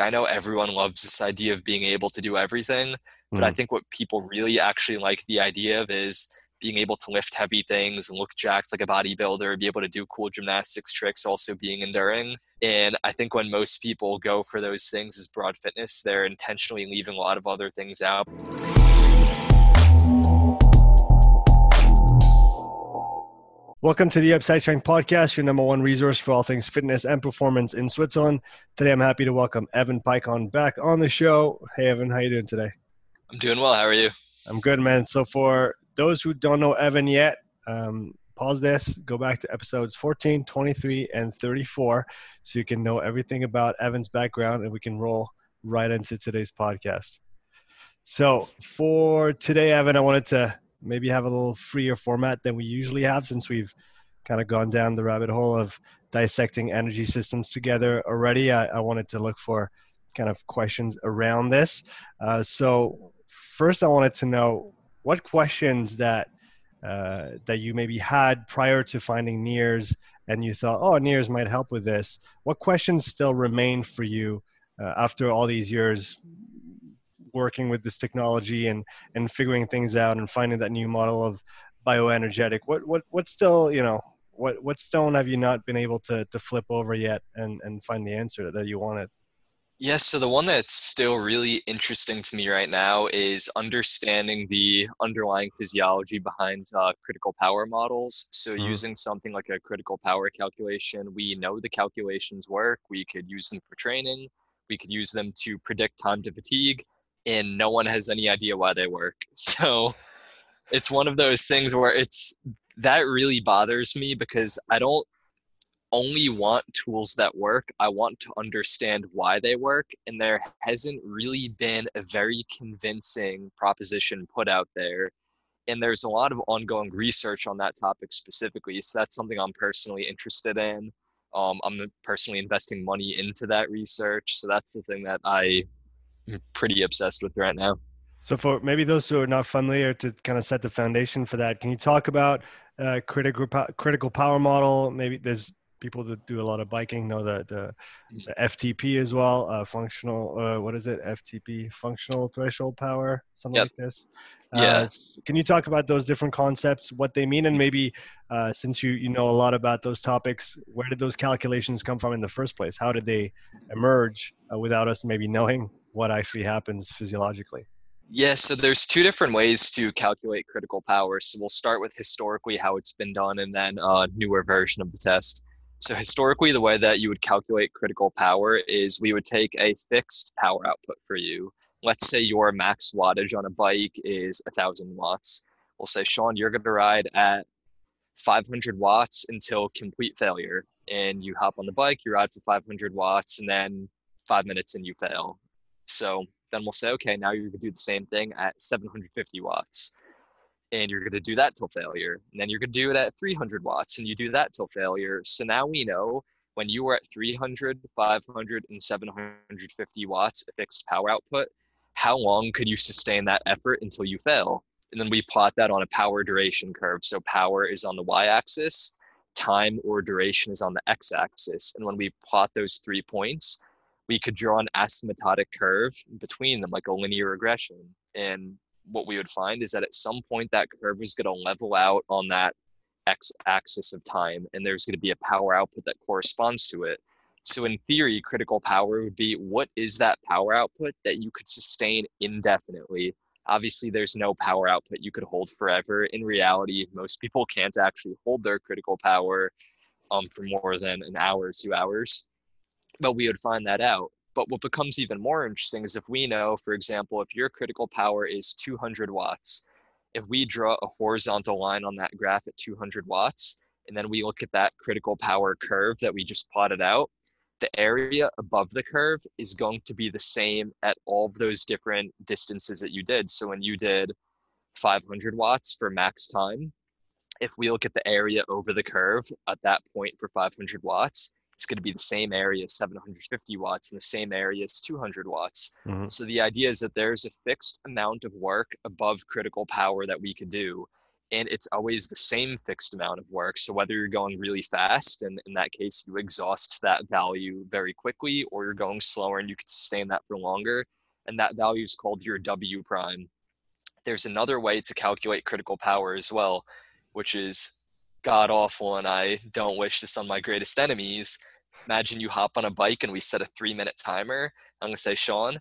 I know everyone loves this idea of being able to do everything, but mm. I think what people really actually like the idea of is being able to lift heavy things and look jacked like a bodybuilder, be able to do cool gymnastics tricks, also being enduring. And I think when most people go for those things as broad fitness, they're intentionally leaving a lot of other things out. Welcome to the Upside Strength Podcast, your number one resource for all things fitness and performance in Switzerland. Today, I'm happy to welcome Evan Peikon back on the show. Hey, Evan, how you doing today? I'm doing well. How are you? I'm good, man. So, for those who don't know Evan yet, um, pause this, go back to episodes 14, 23, and 34 so you can know everything about Evan's background and we can roll right into today's podcast. So, for today, Evan, I wanted to maybe have a little freer format than we usually have since we've kind of gone down the rabbit hole of dissecting energy systems together already. I, I wanted to look for kind of questions around this. Uh, so first, I wanted to know what questions that uh, that you maybe had prior to finding NIRS and you thought, oh, NIRS might help with this. What questions still remain for you uh, after all these years working with this technology and and figuring things out and finding that new model of bioenergetic what what what still you know what what stone have you not been able to to flip over yet and and find the answer that you wanted Yes, so the one that's still really interesting to me right now is understanding the underlying physiology behind uh, critical power models. So, mm-hmm. using something like a critical power calculation, we know the calculations work. We could use them for training. We could use them to predict time to fatigue and no one has any idea why they work. So it's one of those things where it's that really bothers me because I don't only want tools that work. I want to understand why they work. And there hasn't really been a very convincing proposition put out there. And there's a lot of ongoing research on that topic specifically. So that's something I'm personally interested in. Um, I'm personally investing money into that research. So that's the thing that I pretty obsessed with right now. So, for maybe those who are not familiar, to kind of set the foundation for that, can you talk about uh, critical critical power model? Maybe there's people that do a lot of biking know the the, mm-hmm. the FTP as well, uh, functional. Uh, what is it? FTP, functional threshold power, something yep. like this. Uh, yeah. Can you talk about those different concepts, what they mean, and maybe uh, since you you know a lot about those topics, where did those calculations come from in the first place? How did they emerge uh, without us maybe knowing what actually happens physiologically? Yeah, so there's two different ways to calculate critical power. So we'll start with historically how it's been done and then a newer version of the test. So historically, the way that you would calculate critical power is we would take a fixed power output for you. Let's say your max wattage on a bike is 1,000 watts. We'll say, Sean, you're going to ride at 500 watts until complete failure. And you hop on the bike, you ride for 500 watts, and then five minutes and you fail. So then we'll say, okay, now you're going to do the same thing at 750 watts. And you're going to do that till failure. And then you're going to do it at 300 watts and you do that till failure. So now we know when you are at 300, 500, and 750 watts fixed power output, how long could you sustain that effort until you fail? And then we plot that on a power duration curve. So power is on the y axis, time or duration is on the x axis. And when we plot those three points, we could draw an asymptotic curve between them, like a linear regression. And what we would find is that at some point that curve is going to level out on that x axis of time, and there's going to be a power output that corresponds to it. So, in theory, critical power would be what is that power output that you could sustain indefinitely? Obviously, there's no power output you could hold forever. In reality, most people can't actually hold their critical power um, for more than an hour, two hours but we would find that out. But what becomes even more interesting is if we know, for example, if your critical power is 200 watts, if we draw a horizontal line on that graph at 200 watts, and then we look at that critical power curve that we just plotted out, the area above the curve is going to be the same at all of those different distances that you did. So when you did 500 watts for max time, if we look at the area over the curve at that point for 500 watts, it's going to be the same area as 750 watts and the same area as 200 watts. Mm-hmm. So the idea is that there's a fixed amount of work above critical power that we could do. and it's always the same fixed amount of work. So whether you're going really fast, and in that case, you exhaust that value very quickly, or you're going slower and you can sustain that for longer, and that value is called your W prime. There's another way to calculate critical power as well, which is god awful, and I don't wish this on my greatest enemies. Imagine you hop on a bike and we set a three minute timer. I'm gonna say, Sean,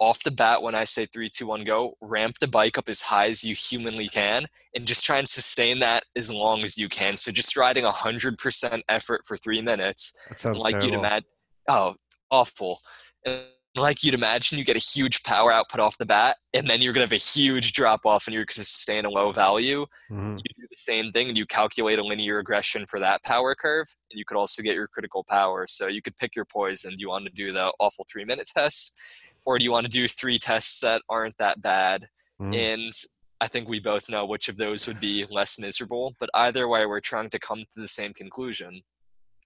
off the bat when I say three, two, one, go, ramp the bike up as high as you humanly can and just try and sustain that as long as you can. So just riding a hundred percent effort for three minutes. That sounds like terrible. you'd imagine oh, awful. And like you'd imagine you get a huge power output off the bat and then you're gonna have a huge drop off and you're gonna sustain a low value. Mhm. You do the same thing and you calculate a linear regression for that power curve. And you could also get your critical power. So you could pick your poison. Do you want to do the awful three minute test? or do you want to do three tests that aren't that bad? Mhm. And I think we both know which of those would be less miserable. But either way, we're trying to come to the same conclusion.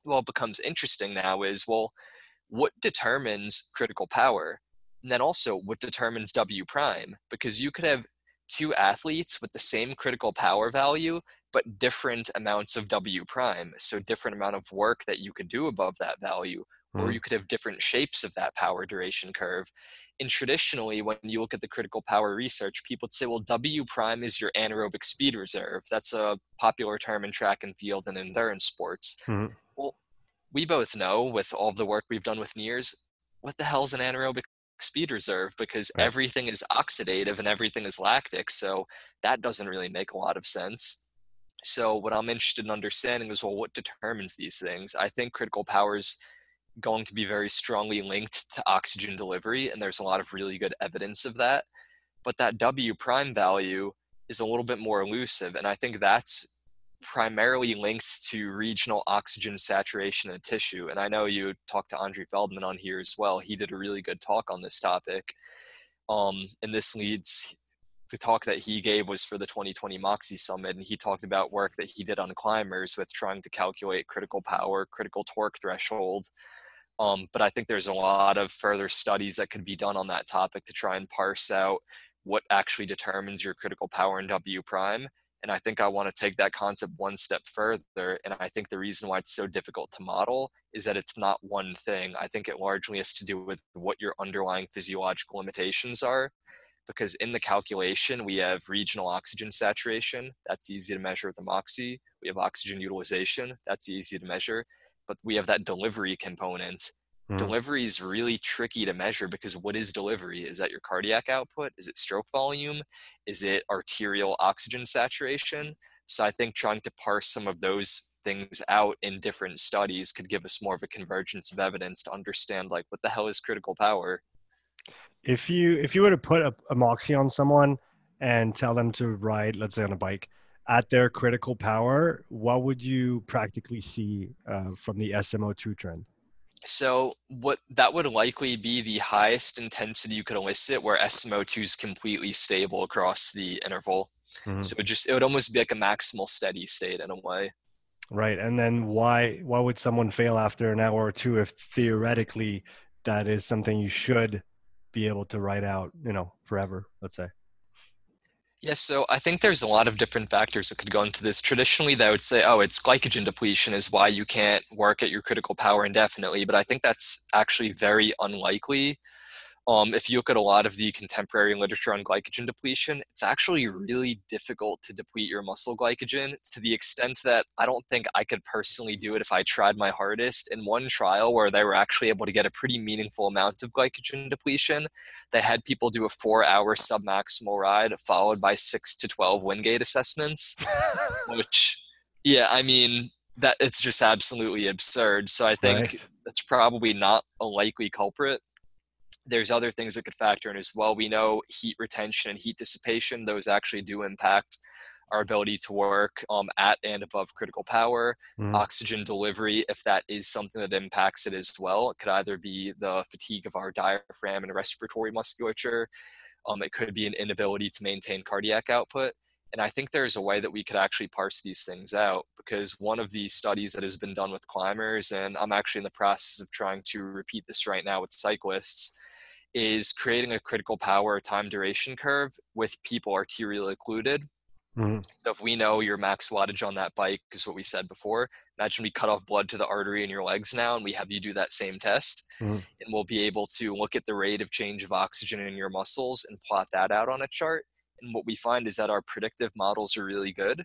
What becomes interesting now is well, what determines critical power? And then also, what determines W prime? Because you could have two athletes with the same critical power value, but different amounts of W prime. So, different amount of work that you could do above that value or Mhm. you could have different shapes of that power duration curve. And traditionally, when you look at the critical power research, people say, well, W prime is your anaerobic speed reserve. That's a popular term in track and field and endurance sports. Mhm. We both know with all the work we've done with NIRS, what the hell's an anaerobic speed reserve? Because Right. everything is oxidative and everything is lactic. So that doesn't really make a lot of sense. So what I'm interested in understanding is, well, what determines these things? I think critical powers going to be very strongly linked to oxygen delivery, and there's a lot of really good evidence of that. But that W prime value is a little bit more elusive, and I think that's primarily links to regional oxygen saturation in tissue. And I know you talked to Andri Feldmann on here as well. He did a really good talk on this topic. Um, and this leads the talk that he gave was for the 2020 Moxy Summit, and he talked about work that he did on climbers with trying to calculate critical power, critical torque threshold. Um, but I think there's a lot of further studies that could be done on that topic to try and parse out what actually determines your critical power in W prime. And I think I want to take that concept one step further. And I think the reason why it's so difficult to model is that it's not one thing. I think it largely has to do with what your underlying physiological limitations are because in the calculation we have regional oxygen saturation that's easy to measure with the Moxy we have oxygen utilization that's easy to measure but we have that delivery component Mhm. delivery is really tricky to measure because what is delivery? Is that your cardiac output? Is it stroke volume? Is it arterial oxygen saturation? So i think trying to parse some of those things out in different studies could give us more of a convergence of evidence to understand like what the hell is critical power? If you if you were to put a, a Moxy on someone and tell them to ride let's say on a bike at their critical power what would you practically see uh, from the smo2 trend So what that would likely be the highest intensity you could elicit where SMO2 is completely stable across the interval. Mhm. So it just it would almost be like a maximal steady state in a way. right and then why why would someone fail after an hour or two if theoretically that is something you should be able to ride out you know forever let's say Yeah, so I think there's a lot of different factors that could go into this. Traditionally, they would say, oh, it's glycogen depletion is why you can't work at your critical power indefinitely, but I think that's actually very unlikely. Um, if you look at a lot of the contemporary literature on glycogen depletion, it's actually really difficult to deplete your muscle glycogen to the extent that I don't think I could personally do it if I tried my hardest. In one trial where they were actually able to get a pretty meaningful amount of glycogen depletion, they had people do a four hour submaximal ride followed by six to 12 Wingate assessments, which, yeah, I mean, that it's just absolutely absurd. So I think Right. that's probably not a likely culprit. There's other things that could factor in as well. We know heat retention and heat dissipation, those actually do impact our ability to work um, at and above critical power. Mhm. Oxygen delivery, if that is something that impacts it as well, it could either be the fatigue of our diaphragm and respiratory musculature. Um, it could be an inability to maintain cardiac output. And I think there's a way that we could actually parse these things out because one of the studies that has been done with climbers, and I'm actually in the process of trying to repeat this right now with cyclists, is creating a critical power time duration curve with people arterially occluded. Mm-hmm. So if we know your max wattage on that bike is what we said before, imagine we cut off blood to the artery in your legs now and we have you do that same test mm-hmm. and we'll be able to look at the rate of change of oxygen in your muscles and plot that out on a chart. And what we find is that our predictive models are really good.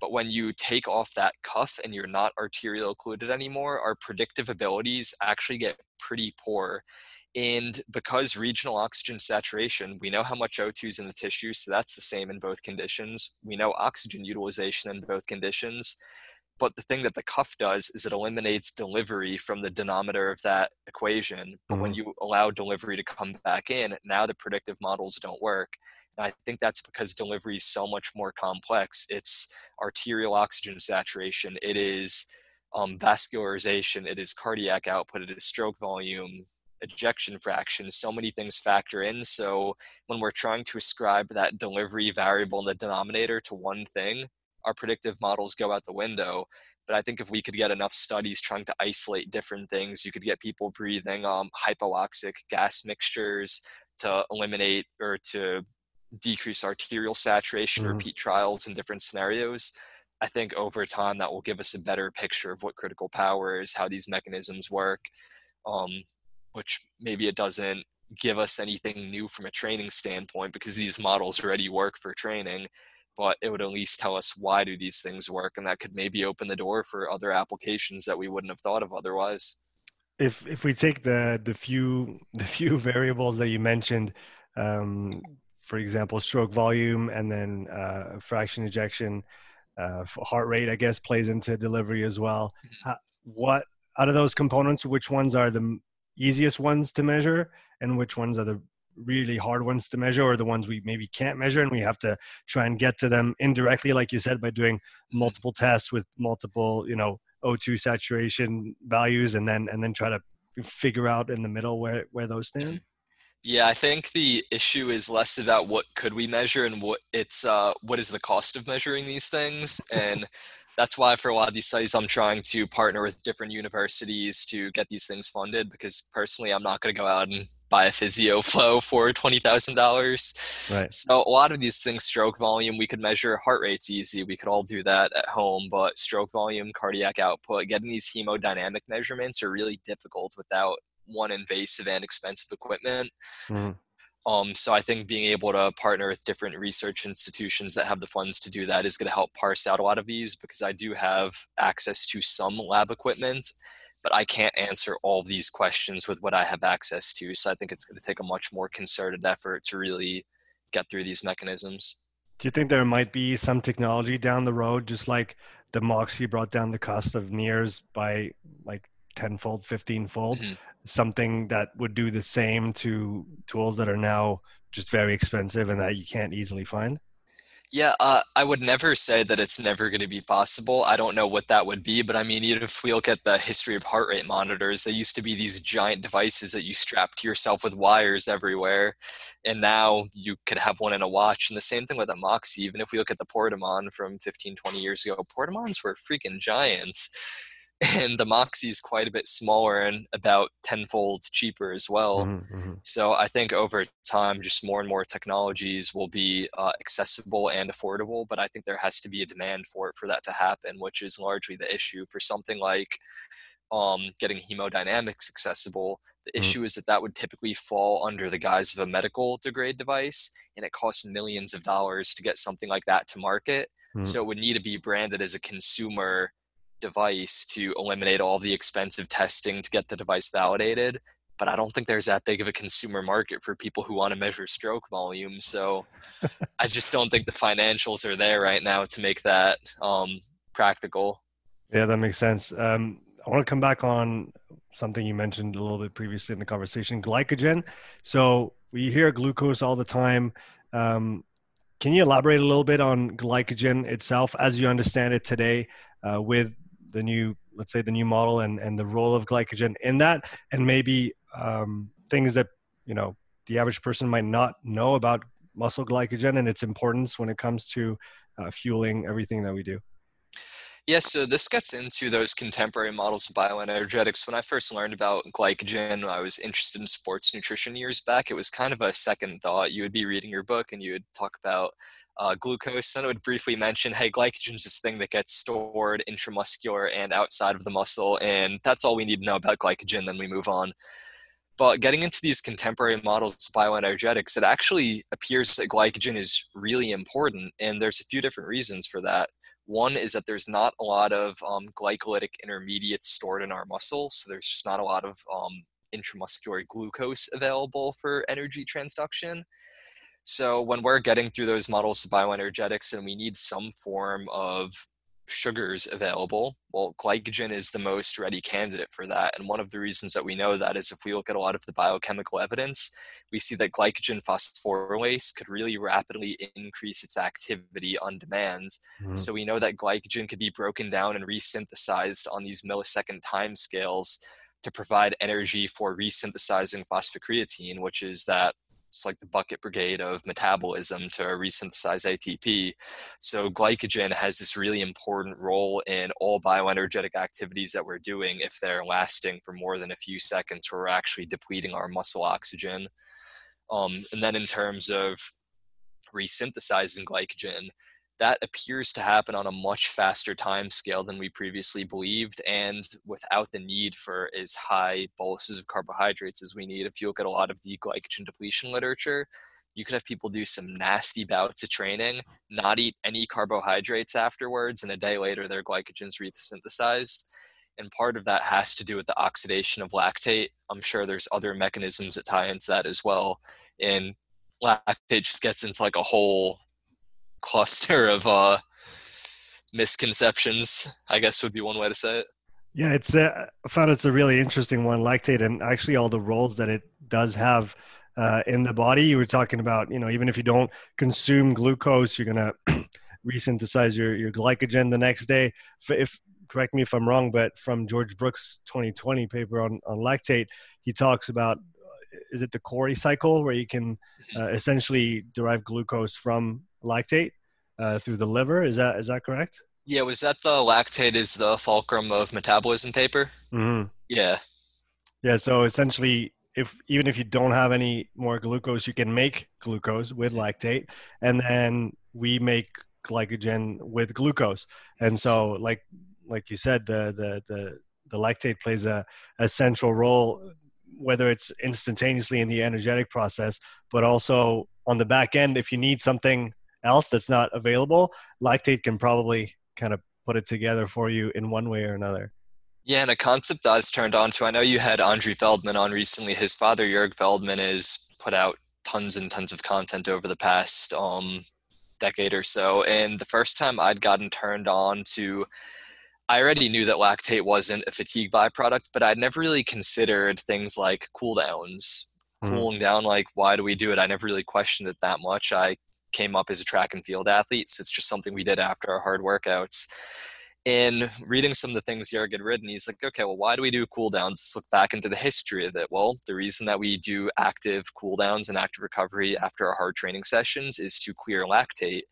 But when you take off that cuff and you're not arterial occluded anymore, our predictive abilities actually get pretty poor. And because regional oxygen saturation, we know how much O2 is in the tissue, so that's the same in both conditions. We know oxygen utilization in both conditions. But the thing that the cuff does is it eliminates delivery from the denominator of that equation. But mm-hmm. when you allow delivery to come back in, now the predictive models don't work. And I think that's because delivery is so much more complex. It's arterial oxygen saturation, it is um, vascularization, it is cardiac output, it is stroke volume, ejection fraction. So many things factor in. So when we're trying to ascribe that delivery variable in the denominator to one thing, our predictive models go out the window. But I think if we could get enough studies trying to isolate different things, you could get people breathing um, hypoxic gas mixtures to eliminate or to decrease arterial saturation, mm-hmm. repeat trials in different scenarios. I think over time that will give us a better picture of what critical power is, how these mechanisms work, um, which maybe it doesn't give us anything new from a training standpoint because these models already work for training but it would at least tell us why do these things work and that could maybe open the door for other applications that we wouldn't have thought of otherwise if if we take the the few the few variables that you mentioned um, for example stroke volume and then uh, fraction ejection uh, heart rate i guess plays into delivery as well mm-hmm. what out of those components which ones are the easiest ones to measure and which ones are the really hard ones to measure or the ones we maybe can't measure and we have to try and get to them indirectly like you said by doing multiple tests with multiple you know o2 saturation values and then and then try to figure out in the middle where where those stand mm-hmm. yeah i think the issue is less about what could we measure and what it's uh what is the cost of measuring these things and that's why for a lot of these studies i'm trying to partner with different universities to get these things funded because personally i'm not going to go out and buy a physio flow for $20000 right. So a lot of these things stroke volume we could measure heart rate's easy we could all do that at home but stroke volume cardiac output getting these hemodynamic measurements are really difficult without one invasive and expensive equipment. Mm-hmm. Um, so I think being able to partner with different research institutions that have the funds to do that is going to help parse out a lot of these because I do have access to some lab equipment, but I can't answer all of these questions with what I have access to. So I think it's going to take a much more concerted effort to really get through these mechanisms. Do you think there might be some technology down the road, just like the Moxy brought down the cost of NIRS by like tenfold, fifteenfold? Mm-hmm something that would do the same to tools that are now just very expensive and that you can't easily find? Yeah, uh, I would never say that it's never going to be possible. I don't know what that would be, but I mean, even if we look at the history of heart rate monitors, they used to be these giant devices that you strapped to yourself with wires everywhere, and now you could have one in a watch. And the same thing with a Moxy. Even if we look at the Portamon from 15, 20 years ago, Portamons were freaking giants and the Moxy is quite a bit smaller and about tenfold cheaper as well. Mm-hmm, mm-hmm. So I think over time, just more and more technologies will be uh, accessible and affordable. But I think there has to be a demand for it for that to happen, which is largely the issue for something like um, getting hemodynamics accessible. The mm-hmm. issue is that that would typically fall under the guise of a medical degrade device, and it costs millions of dollars to get something like that to market. Mm-hmm. So it would need to be branded as a consumer device to eliminate all the expensive testing to get the device validated but I don't think there's that big of a consumer market for people who want to measure stroke volume. So I just don't think the financials are there right now to make that um, practical. Yeah, that makes sense. Um, I want to come back on something you mentioned a little bit previously in the conversation glycogen. So we hear glucose all the time. Um, can you elaborate a little bit on glycogen itself as you understand it today uh, with the new let's say the new model and and the role of glycogen in that and maybe um, things that you know the average person might not know about muscle glycogen and its importance when it comes to uh, fueling everything that we do Yeah, so this gets into those contemporary models of bioenergetics. When I first learned about glycogen, I was interested in sports nutrition years back. It was kind of a second thought. You would be reading your book and you would talk about uh, glucose. Then it would briefly mention, hey, glycogen is this thing that gets stored intramuscular and outside of the muscle, and that's all we need to know about glycogen. Then we move on. But getting into these contemporary models of bioenergetics, it actually appears that glycogen is really important, and there's a few different reasons for that. One is that there's not a lot of um, glycolytic intermediates stored in our muscles, so there's just not a lot of um, intramuscular glucose available for energy transduction. So when we're getting through those models of bioenergetics and we need some form of sugars available, well, glycogen is the most ready candidate for that. And one of the reasons that we know that is if we look at a lot of the biochemical evidence, we see that glycogen phosphorylase could really rapidly increase its activity on demand. Mm-hmm. So we know that glycogen could be broken down and resynthesized on these millisecond time scales to provide energy for resynthesizing phosphocreatine, which is that like the bucket brigade of metabolism to resynthesize ATP. So glycogen has this really important role in all bioenergetic activities that we're doing if they're lasting for more than a few seconds we're actually depleting our muscle oxygen. Um, and then in terms of resynthesizing glycogen, that appears to happen on a much faster time scale than we previously believed and without the need for as high boluses of carbohydrates as we need if you look at a lot of the glycogen depletion literature you could have people do some nasty bouts of training not eat any carbohydrates afterwards and a day later their glycogen's resynthesized. And part of that has to do with the oxidation of lactate. I'm sure there's other mechanisms that tie into that as well. And lactate just gets into like a whole cluster of uh, misconceptions. I guess would be one way to say it. Yeah, it's. Uh, I found it's a really interesting one, lactate, and actually all the roles that it does have uh, in the body. You were talking about, you know, even if you don't consume glucose, you're gonna resynthesize your your glycogen the next day. If, if correct me if I'm wrong, but from George Brooks' 2020 paper on on lactate, he talks about uh, is it the Cori cycle where you can mm-hmm. uh, essentially derive glucose from lactate uh, through the liver. Is that is that correct? Yeah, was that the lactate is the fulcrum of metabolism paper? Mm-hmm. Yeah. Yeah. So essentially, if even if you don't have any more glucose, you can make glucose with lactate, and then we make glycogen with glucose. And so, like like you said, the the the the lactate plays a, a central role whether it's instantaneously in the energetic process, but also on the back end, if you need something else that's not available, lactate can probably kind of put it together for you in one way or another. Yeah, and a concept I was turned on to. I know you had Andri Feldmann on recently. His father, Jörg Feldmann, has put out tons and tons of content over the past um, decade or so. And the first time I'd gotten turned on to, I already knew that lactate wasn't a fatigue byproduct, but I'd never really considered things like cooldowns. Mm-hmm. Cooling down, like, why do we do it? I never really questioned it that much. I came up as a track and field athlete. So it's just something we did after our hard workouts. In reading some of the things Jörg had written, he's like, okay, well, why do we do cool downs? Let's look back into the history of it. Well, the reason that we do active cool downs and active recovery after our hard training sessions is to clear lactate.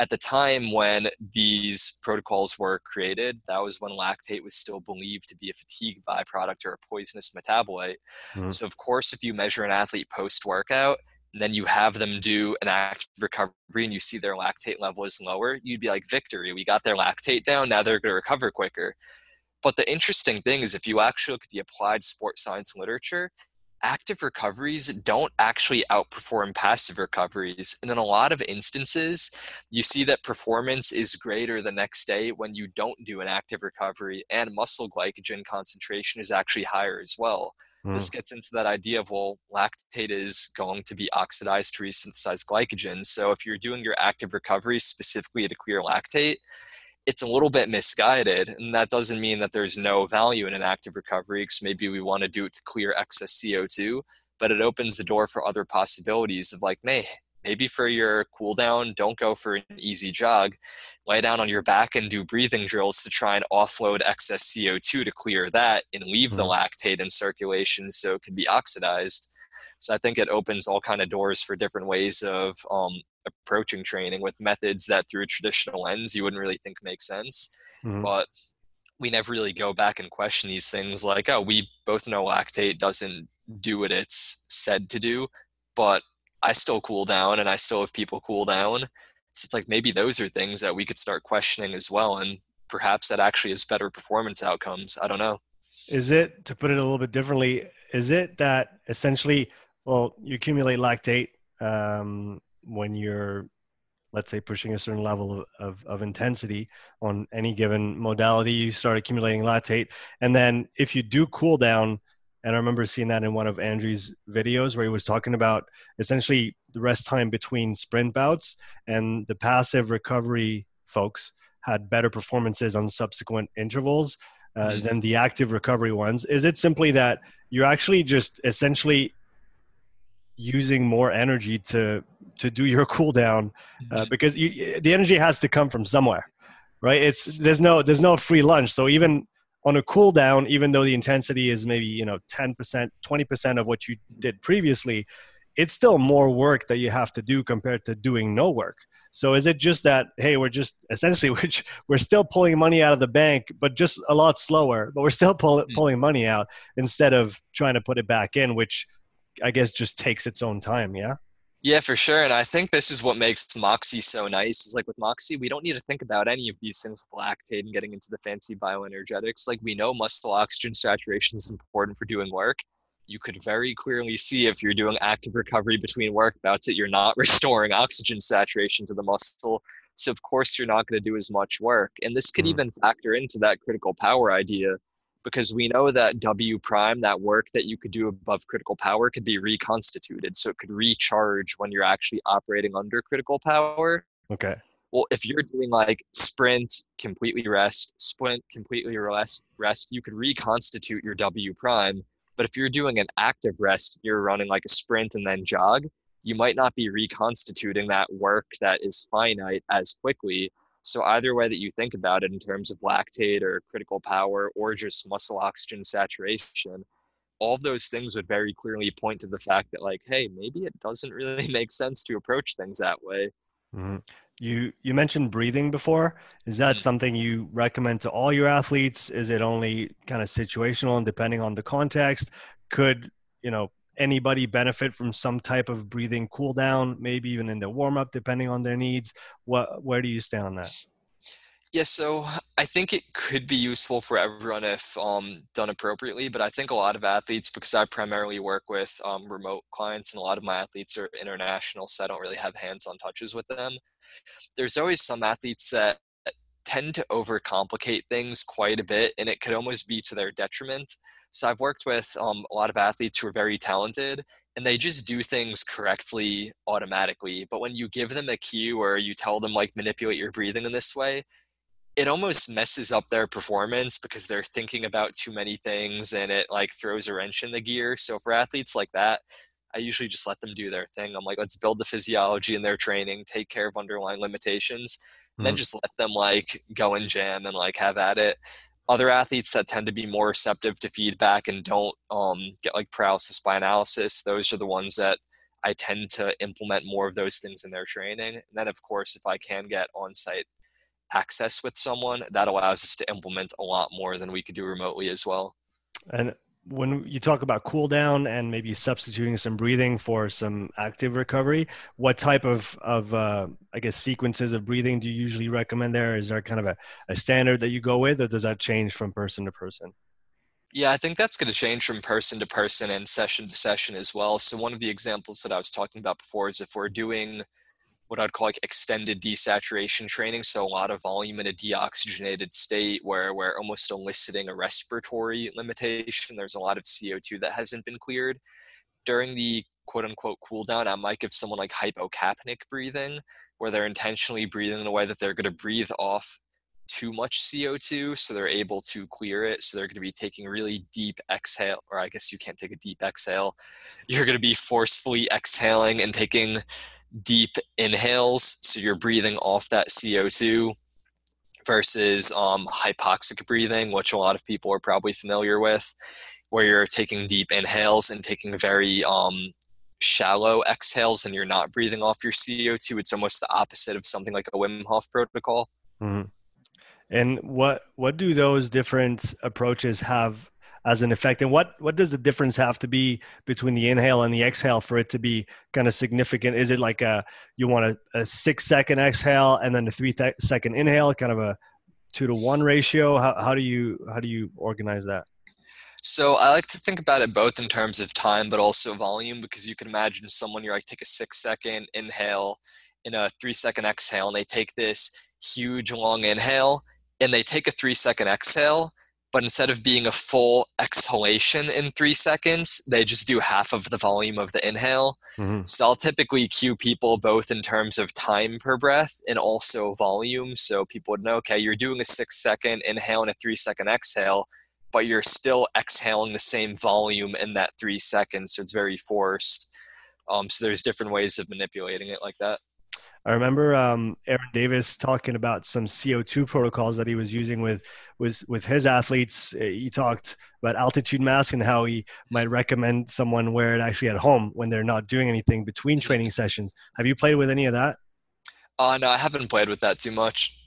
At the time when these protocols were created, that was when lactate was still believed to be a fatigue byproduct or a poisonous metabolite. Mm-hmm. So, of course, if you measure an athlete post workout, then you have them do an active recovery and you see their lactate level is lower, you'd be like, victory, we got their lactate down, now they're going to recover quicker. But the interesting thing is, if you actually look at the applied sports science literature, active recoveries don't actually outperform passive recoveries. And in a lot of instances, you see that performance is greater the next day when you don't do an active recovery, and muscle glycogen concentration is actually higher as well. Mm. This gets into that idea of, well, lactate is going to be oxidized to resynthesize glycogen. So if you're doing your active recovery specifically to clear lactate, it's a little bit misguided. And that doesn't mean that there's no value in an active recovery because maybe we want to do it to clear excess CO2, but it opens the door for other possibilities of like, may, maybe for your cool down, don't go for an easy jog. Lay down on your back and do breathing drills to try and offload excess CO2 to clear that and leave mm-hmm. the lactate in circulation so it can be oxidized. So I think it opens all kind of doors for different ways of um, approaching training with methods that through a traditional lens you wouldn't really think make sense. Mm-hmm. But we never really go back and question these things like, oh, we both know lactate doesn't do what it's said to do, but I still cool down and I still have people cool down. So it's like maybe those are things that we could start questioning as well. And perhaps that actually is better performance outcomes. I don't know. Is it, to put it a little bit differently, is it that essentially, well, you accumulate lactate um, when you're let's say pushing a certain level of, of, of, intensity on any given modality you start accumulating lactate and then if you do cool down and i remember seeing that in one of andrew's videos where he was talking about essentially the rest time between sprint bouts and the passive recovery folks had better performances on subsequent intervals uh, mm-hmm. than the active recovery ones is it simply that you're actually just essentially using more energy to to do your cool down uh, mm-hmm. because you, the energy has to come from somewhere right it's there's no there's no free lunch so even on a cool down even though the intensity is maybe you know 10% 20% of what you did previously it's still more work that you have to do compared to doing no work so is it just that hey we're just essentially which we're still pulling money out of the bank but just a lot slower but we're still pull, mm. pulling money out instead of trying to put it back in which I guess just takes its own time. Yeah. Yeah, for sure. And I think this is what makes Moxy so nice. Is like with Moxy, we don't need to think about any of these things with lactate and getting into the fancy bioenergetics. Like we know muscle oxygen saturation is important for doing work. You could very clearly see if you're doing active recovery between work bouts that you're not restoring oxygen saturation to the muscle. So of course you're not going to do as much work. And this could mm. even factor into that critical power idea because we know that W prime, that work that you could do above critical power, could be reconstituted. So it could recharge when you're actually operating under critical power. Okay. Well, if you're doing like sprint, completely rest, sprint, completely rest, rest, you could reconstitute your W prime. But if you're doing an active rest, you're running like a sprint and then jog, you might not be reconstituting that work that is finite as quickly so either way that you think about it in terms of lactate or critical power or just muscle oxygen saturation, all those things would very clearly point to the fact that like, hey, maybe it doesn't really make sense to approach things that way. Mm-hmm. You you mentioned breathing before. Is that mm-hmm. something you recommend to all your athletes? Is it only kind of situational and depending on the context? Could you know anybody benefit from some type of breathing cool down, maybe even in the warm up, depending on their needs? What, where do you stand on that? Yeah, so I think it could be useful for everyone if um, done appropriately. But I think a lot of athletes, because I primarily work with um, remote clients and a lot of my athletes are international, so I don't really have hands on touches with them. There's always some athletes that tend to overcomplicate things quite a bit, and it could almost be to their detriment. So I've worked with um, a lot of athletes who are very talented and they just do things correctly automatically. But when you give them a cue or you tell them like manipulate your breathing in this way, it almost messes up their performance because they're thinking about too many things and it like throws a wrench in the gear. So for athletes like that, I usually just let them do their thing. I'm like, let's build the physiology in their training, take care of underlying limitations, mm-hmm. then just let them like go and jam and like have at it other athletes that tend to be more receptive to feedback and don't um, get like paralysis by analysis those are the ones that i tend to implement more of those things in their training. And then of course if i can get on-site access with someone that allows us to implement a lot more than we could do remotely as well. And when you talk about cool down and maybe substituting some breathing for some active recovery, what type of, of uh, I guess, sequences of breathing do you usually recommend there? Is there kind of a, a standard that you go with, or does that change from person to person? Yeah, I think that's going to change from person to person and session to session as well. So, one of the examples that I was talking about before is if we're doing what I'd call like extended desaturation training. So a lot of volume in a deoxygenated state where we're almost eliciting a respiratory limitation. There's a lot of CO2 that hasn't been cleared. During the quote unquote cool down, I might give someone like hypocapnic breathing, where they're intentionally breathing in a way that they're going to breathe off too much CO2 so they're able to clear it. So they're going to be taking really deep exhale, or I guess you can't take a deep exhale. You're going to be forcefully exhaling and taking deep inhales, so you're breathing off that CO2, versus um, hypoxic breathing, which a lot of people are probably familiar with, where you're taking deep inhales and taking very um, shallow exhales and you're not breathing off your CO2. It's almost the opposite of something like a Wim Hof protocol. Mm-hmm. And what what do those different approaches have as an effect? And what what does the difference have to be between the inhale and the exhale for it to be kind of significant? Is it like a you want a, a six second exhale and then a three th- second inhale, kind of a two to one ratio? How how do you how do you organize that? So I like to think about it both in terms of time, but also volume, because you can imagine someone you're like take a six second inhale in a three second exhale, and they take this huge long inhale, and they take a three second exhale, but instead of being a full exhalation in three seconds, they just do half of the volume of the inhale. Mm-hmm. So I'll typically cue people both in terms of time per breath and also volume. So people would know, okay, you're doing a six second inhale and a three second exhale but you're still exhaling the same volume in that three seconds. So it's very forced. Um, so there's different ways of manipulating it like that. I remember um, Aaron Davis talking about some CO2 protocols that he was using with with with his athletes. He talked about altitude mask and how he might recommend someone wear it actually at home when they're not doing anything between training sessions. Have you played with any of that? Uh, no, I haven't played with that too much.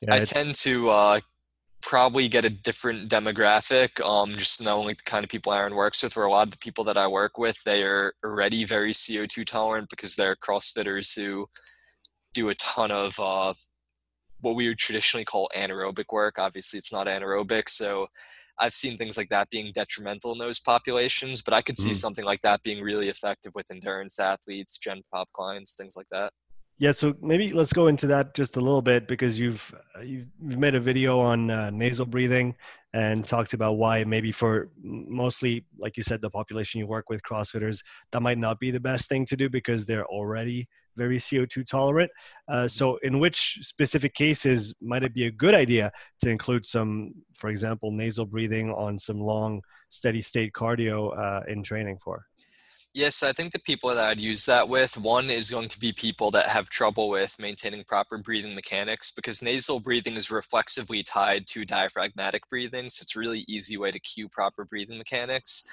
Yeah, I tend to uh, probably get a different demographic. Um, just knowing like the kind of people Aaron works with, where a lot of the people that I work with, they are already very CO2 tolerant because they're CrossFitters who do a ton of uh, what we would traditionally call anaerobic work. Obviously, it's not anaerobic, so I've seen things like that being detrimental in those populations. But I could see mm. something like that being really effective with endurance athletes, gen pop clients, things like that. Yeah, so maybe let's go into that just a little bit because you've you've made a video on uh, nasal breathing and talked about why maybe for mostly like you said the population you work with crossfitters that might not be the best thing to do because they're already very CO2 tolerant. Uh, so in which specific cases might it be a good idea to include some, for example, nasal breathing on some long steady state cardio uh, in training for? Yes, I think the people that I'd use that with, one is going to be people that have trouble with maintaining proper breathing mechanics because nasal breathing is reflexively tied to diaphragmatic breathing. So it's a really easy way to cue proper breathing mechanics.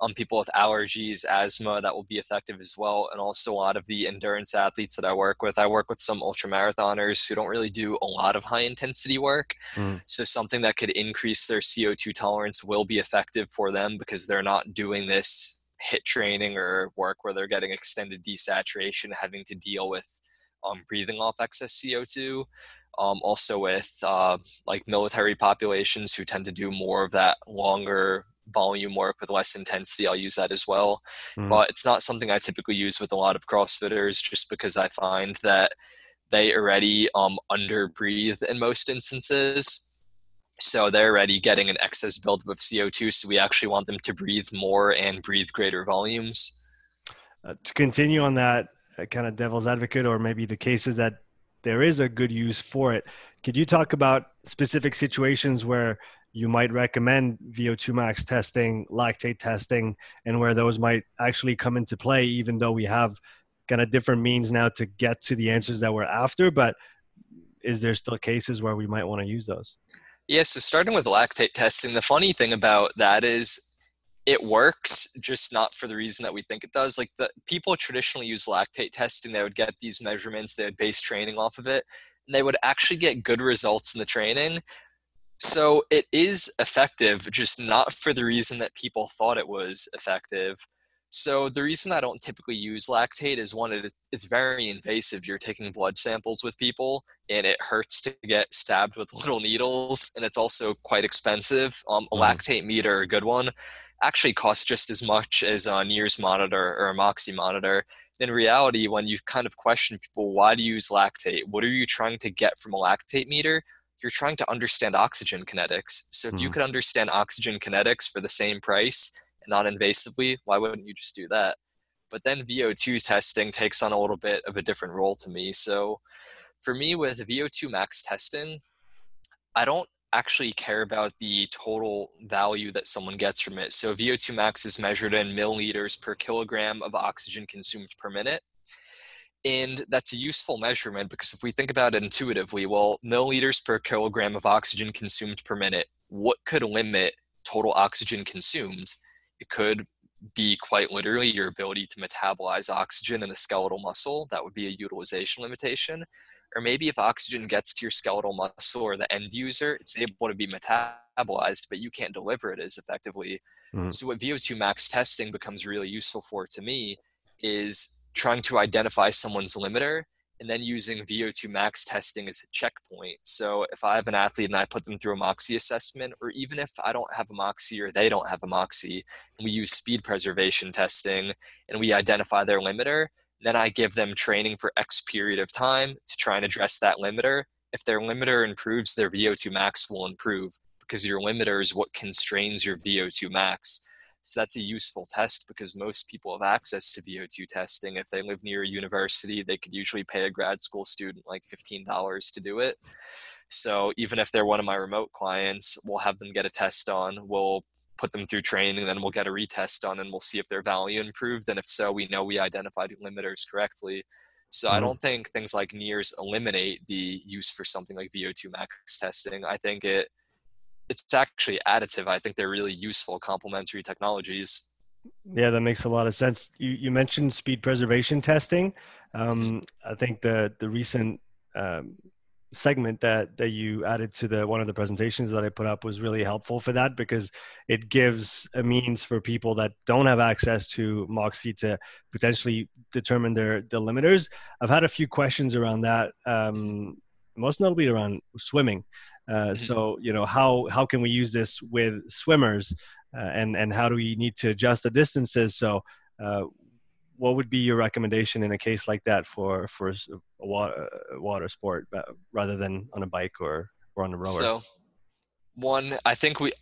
Um, people with allergies, asthma, that will be effective as well. And also a lot of the endurance athletes that I work with. I work with some ultra marathoners who don't really do a lot of high intensity work. Mm. So something that could increase their CO2 tolerance will be effective for them because they're not doing this HIIT training or work where they're getting extended desaturation, having to deal with um, breathing off excess CO2. Um, also with uh, like military populations who tend to do more of that longer volume work with less intensity, I'll use that as well. Mm. But it's not something I typically use with a lot of CrossFitters just because I find that they already um, under breathe in most instances. So they're already getting an excess buildup of CO2. So we actually want them to breathe more and breathe greater volumes. Uh, to continue on that uh, kind of devil's advocate, or maybe the cases that there is a good use for it, could you talk about specific situations where you might recommend VO2 max testing, lactate testing, and where those might actually come into play, even though we have kind of different means now to get to the answers that we're after? But is there still cases where we might want to use those? Yeah, so starting with lactate testing, the funny thing about that is it works, just not for the reason that we think it does. Like the people traditionally use lactate testing, they would get these measurements, they would base training off of it, and they would actually get good results in the training. So it is effective, just not for the reason that people thought it was effective. So the reason I don't typically use lactate is one, it, it's very invasive. You're taking blood samples with people, and it hurts to get stabbed with little needles, and it's also quite expensive. Um, a mm. lactate meter, a good one, actually costs just as much as a NIRS monitor or a Moxy monitor. In reality, when you kind of question people, why do you use lactate? What are you trying to get from a lactate meter? You're trying to understand oxygen kinetics. So if mm. you could understand oxygen kinetics for the same price, and non-invasively, why wouldn't you just do that? But then VO2 testing takes on a little bit of a different role to me. So for me with VO2 max testing, I don't actually care about the total value that someone gets from it. So VO2 max is measured in milliliters per kilogram of oxygen consumed per minute. And that's a useful measurement because if we think about it intuitively, well, milliliters per kilogram of oxygen consumed per minute, what could limit total oxygen consumed? It could be quite literally your ability to metabolize oxygen in the skeletal muscle. That would be a utilization limitation. Or maybe if oxygen gets to your skeletal muscle or the end user, it's able to be metabolized, but you can't deliver it as effectively. Mm-hmm. So, what VO2 max testing becomes really useful for to me is trying to identify someone's limiter and then using VO2 max testing as a checkpoint. So if I have an athlete and I put them through a Moxy assessment, or even if I don't have a Moxy or they don't have a Moxy, and we use speed preservation testing and we identify their limiter, then I give them training for X period of time to try and address that limiter. If their limiter improves, their VO2 max will improve because your limiter is what constrains your VO2 max. So that's a useful test because most people have access to VO2 testing. If they live near a university, they could usually pay a grad school student like $15 to do it. So even if they're one of my remote clients, we'll have them get a test on. We'll put them through training, then we'll get a retest on and we'll see if their value improved. And if so, we know we identified limiters correctly. So mm-hmm. I don't think things like NIRS eliminate the use for something like VO2 max testing. I think it it's actually additive. I think they're really useful complementary technologies. Yeah, that makes a lot of sense. You, you mentioned speed preservation testing. Um, mm-hmm. I think the the recent um, segment that that you added to the one of the presentations that I put up was really helpful for that because it gives a means for people that don't have access to Moxy to potentially determine their the limiters. I've had a few questions around that, um, most notably around swimming. Uh, mm-hmm. so you know how how can we use this with swimmers? Uh, and and how do we need to adjust the distances? So uh, what would be your recommendation in a case like that for for a water, water sport rather than on a bike or or on a rower so one i think we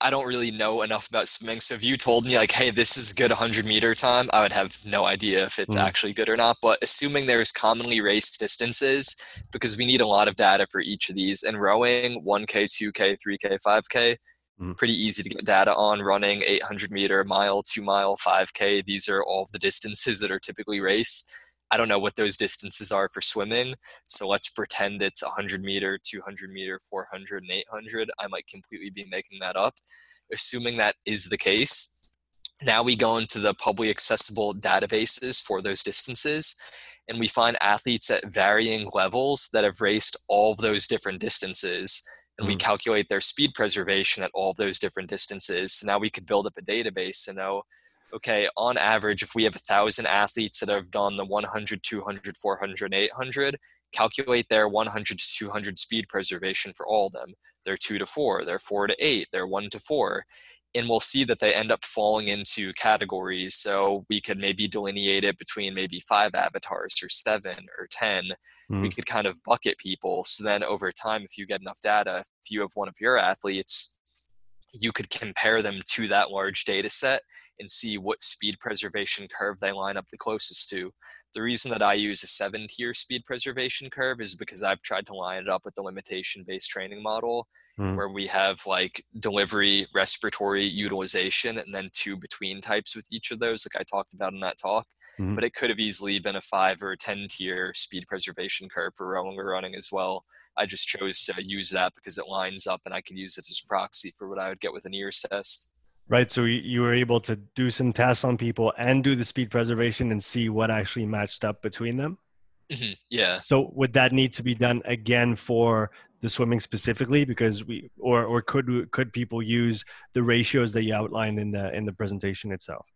I don't really know enough about swimming. So if you told me like, hey, this is good 100 meter time, I would have no idea if it's mm. actually good or not. But assuming there's commonly raced distances, because we need a lot of data for each of these. And rowing, 1K, 2K, 3K, 5K, mm. pretty easy to get data on. Running 800 meter, mile, two mile, 5K, these are all of the distances that are typically raced. I don't know what those distances are for swimming. So let's pretend it's 100 meter, 200 meter, 400, and 800. I might completely be making that up. Assuming that is the case, now we go into the publicly accessible databases for those distances and we find athletes at varying levels that have raced all of those different distances and mm. we calculate their speed preservation at all of those different distances so now we could build up a database to know okay, on average, if we have a thousand athletes that have done the 100, 200, 400, 800, calculate their 100 to 200 speed preservation for all of them. They're two to four, they're four to eight, they're one to four. And we'll see that they end up falling into categories. So we could maybe delineate it between maybe five avatars or seven or 10. Mm. We could kind of bucket people. So then over time, if you get enough data, if you have one of your athletes, you could compare them to that large data set and see what speed preservation curve they line up the closest to. The reason that I use a seven tier speed preservation curve is because I've tried to line it up with the limitation based training model mm. where we have like delivery, respiratory, utilization, and then two between types with each of those, like I talked about in that talk. Mm. But it could have easily been a five or 10 tier speed preservation curve for rowing or running as well. I just chose to use that because it lines up and I could use it as a proxy for what I would get with an NIRS test. Right. So you were able to do some tests on people and do the speed preservation and see what actually matched up between them. Mm-hmm. Yeah. So would that need to be done again for the swimming specifically because we or or could could people use the ratios that you outlined in the in the presentation itself?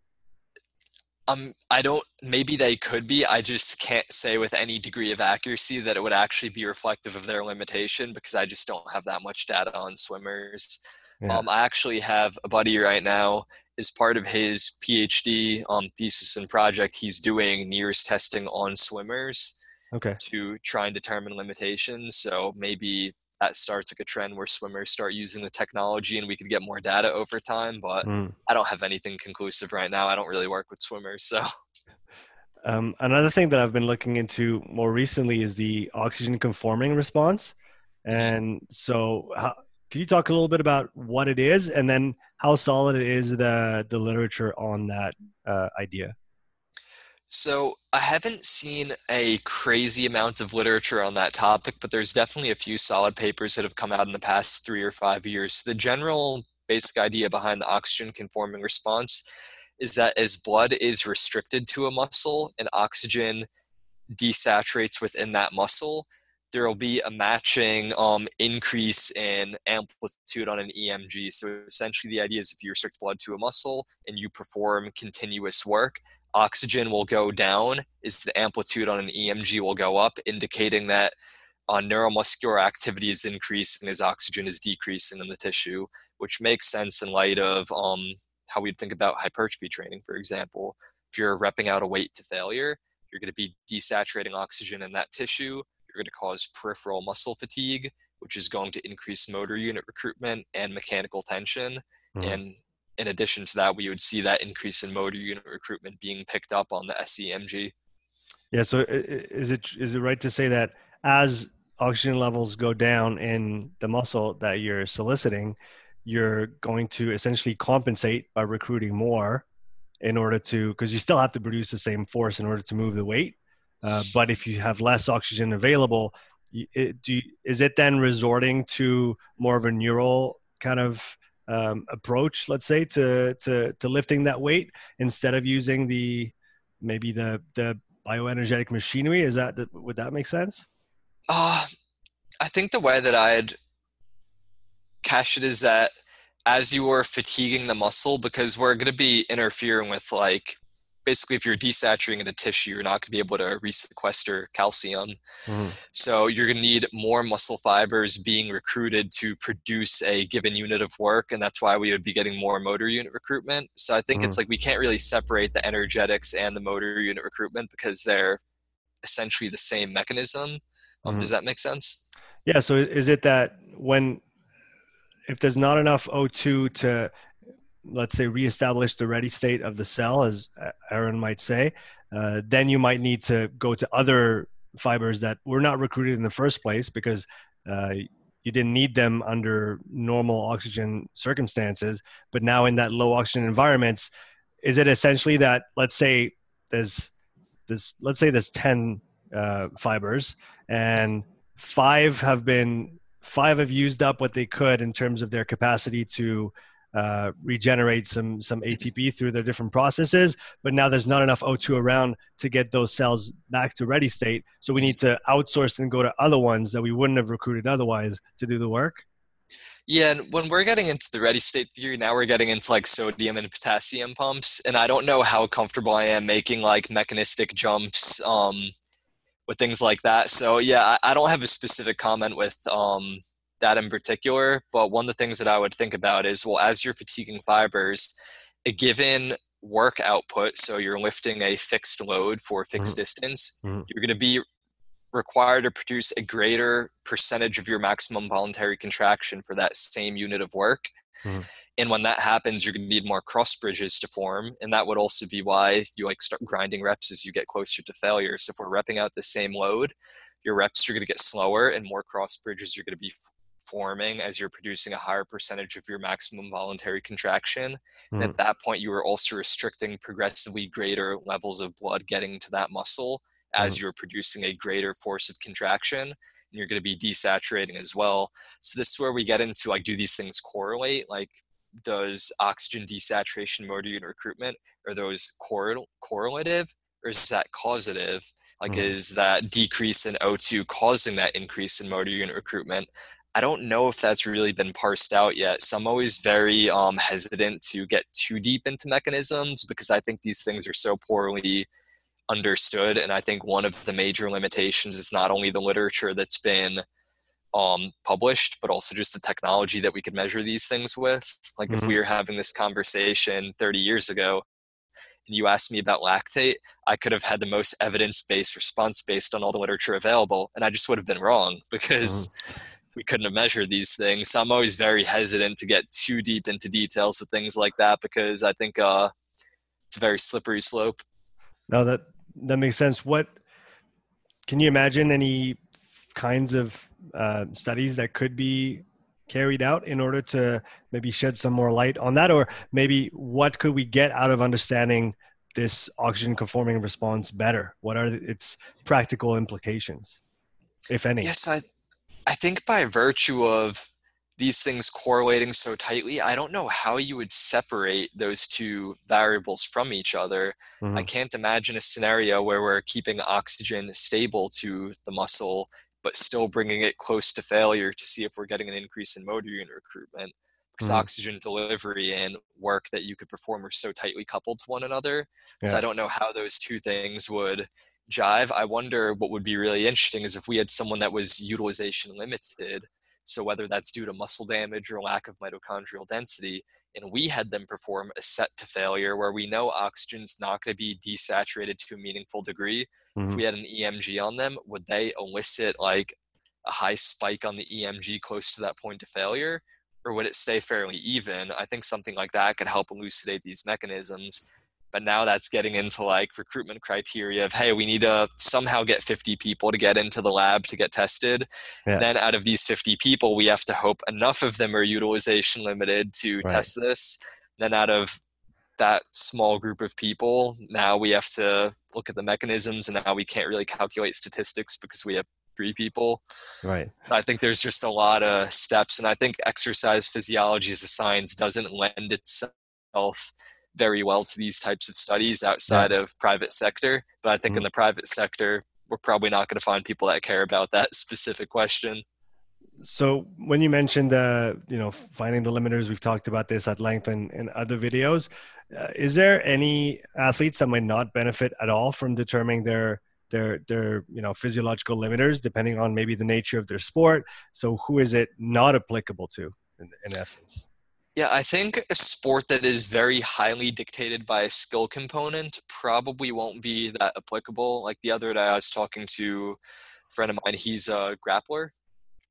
Um, I don't. Maybe they could be. I just can't say with any degree of accuracy that it would actually be reflective of their limitation because I just don't have that much data on swimmers. Yeah. Um, I actually have a buddy right now as part of his PhD um, thesis and project. He's doing NIRS testing on swimmers okay. to try and determine limitations. So maybe that starts like a trend where swimmers start using the technology and we could get more data over time. But mm. I don't have anything conclusive right now. I don't really work with swimmers, so. Um, another thing that I've been looking into more recently is the oxygen conforming response. And so, how, can you talk a little bit about what it is and then how solid it is the the literature on that uh, idea? So I haven't seen a crazy amount of literature on that topic, but there's definitely a few solid papers that have come out in the past three or five years. The general basic idea behind the oxygen conforming response is that as blood is restricted to a muscle and oxygen desaturates within that muscle, there will be a matching um, increase in amplitude on an EMG. So essentially, the idea is if you restrict blood to a muscle and you perform continuous work, oxygen will go down, is the amplitude on an EMG will go up, indicating that uh, neuromuscular activity is increasing as oxygen is decreasing in the tissue, which makes sense in light of um, how we'd think about hypertrophy training, for example. If you're repping out a weight to failure, you're going to be desaturating oxygen in that tissue. You're going to cause peripheral muscle fatigue, which is going to increase motor unit recruitment and mechanical tension. Mm-hmm. And in addition to that, we would see that increase in motor unit recruitment being picked up on the SEMG. Yeah. So is it is it right to say that as oxygen levels go down in the muscle that you're soliciting, you're going to essentially compensate by recruiting more in order to because you still have to produce the same force in order to move the weight uh, but if you have less oxygen available it, you, is it then resorting to more of a neural kind of um, approach let's say to, to to lifting that weight instead of using the maybe the the bioenergetic machinery? Is that would that make sense? Uh, i think the way that i'd cash it is that as you are fatiguing the muscle because we're going to be interfering with like basically if you're desaturating the tissue you're not going to be able to resequester calcium mm-hmm. so you're going to need more muscle fibers being recruited to produce a given unit of work and that's why we would be getting more motor unit recruitment so i think mm-hmm. it's like we can't really separate the energetics and the motor unit recruitment because they're essentially the same mechanism um, mm-hmm. does that make sense yeah so is it that when if there's not enough O2 to let's say reestablish the ready state of the cell as aaron might say uh, then you might need to go to other fibers that were not recruited in the first place because uh, you didn't need them under normal oxygen circumstances. But now in that low oxygen environments is it essentially that let's say there's there's let's say there's 10 uh, fibers and five have been five have used up what they could in terms of their capacity to uh, regenerate some some ATP through their different processes. But now there's not enough O2 around to get those cells back to ready state. So we need to outsource and go to other ones that we wouldn't have recruited otherwise to do the work. Yeah, and when we're getting into the ready state theory, now we're getting into like sodium and potassium pumps, and I don't know how comfortable I am making like mechanistic jumps um, with things like that. So yeah, I, I don't have a specific comment with um, that in particular, but one of the things that I would think about is well, as you're fatiguing fibers, a given work output, so you're lifting a fixed load for a fixed mm-hmm. distance, mm-hmm. you're going to be required to produce a greater percentage of your maximum voluntary contraction for that same unit of work. Mm-hmm. And when that happens, you're going to need more cross bridges to form. And that would also be why you like start grinding reps as you get closer to failure. So if we're repping out the same load, your reps are going to get slower and more cross bridges are going to be forming as you're producing a higher percentage of your maximum voluntary contraction. Mm-hmm. And at that point, you are also restricting progressively greater levels of blood getting to that muscle as mm-hmm. you're producing a greater force of contraction and you're going to be desaturating as well. So this is where we get into like, do these things correlate? Like, does oxygen desaturation motor unit recruitment are those correl- correlative or is that causative? Like, mm-hmm. is that decrease in O2 causing that increase in motor unit recruitment? I don't know if that's really been parsed out yet. So I'm always very um, hesitant to get too deep into mechanisms because I think these things are so poorly understood. And I think one of the major limitations is not only the literature that's been um, published, but also just the technology that we could measure these things with. Like mm-hmm. if we were having this conversation 30 years ago, and you asked me about lactate, I could have had the most evidence based response based on all the literature available, and I just would have been wrong because mm-hmm. We couldn't have measured these things. So I'm always very hesitant to get too deep into details with things like that because I think uh, it's a very slippery slope. No, that that makes sense. What can you imagine any kinds of uh, studies that could be carried out in order to maybe shed some more light on that, or maybe what could we get out of understanding this oxygen conforming response better? What are its practical implications, if any? Yes, I I think by virtue of these things correlating so tightly, I don't know how you would separate those two variables from each other. Mm-hmm. I can't imagine a scenario where we're keeping oxygen stable to the muscle, but still bringing it close to failure to see if we're getting an increase in motor unit recruitment. Because mm-hmm. oxygen delivery and work that you could perform are so tightly coupled to one another. Yeah. So I don't know how those two things would jive. I wonder what would be really interesting is if we had someone that was utilization limited so whether that's due to muscle damage or lack of mitochondrial density, and we had them perform a set to failure where we know oxygen's not going to be desaturated to a meaningful degree. Mm-hmm. If we had an EMG on them, would they elicit like a high spike on the EMG close to that point of failure? Or would it stay fairly even? I think something like that could help elucidate these mechanisms but now that's getting into like recruitment criteria of hey we need to somehow get 50 people to get into the lab to get tested yeah. then out of these 50 people we have to hope enough of them are utilization limited to right. test this then out of that small group of people now we have to look at the mechanisms and now we can't really calculate statistics because we have three people right i think there's just a lot of steps and i think exercise physiology as a science doesn't lend itself very well to these types of studies outside yeah. of private sector. But I think mm-hmm. in the private sector, we're probably not going to find people that care about that specific question. So when you mentioned, uh, you know, finding the limiters, we've talked about this at length in, in other videos. Uh, is there any athletes that might not benefit at all from determining their their their you know physiological limiters, depending on maybe the nature of their sport? So who is it not applicable to, in, in essence? Yeah, I think a sport that is very highly dictated by a skill component probably won't be that applicable. Like the other day, I was talking to a friend of mine, he's a grappler.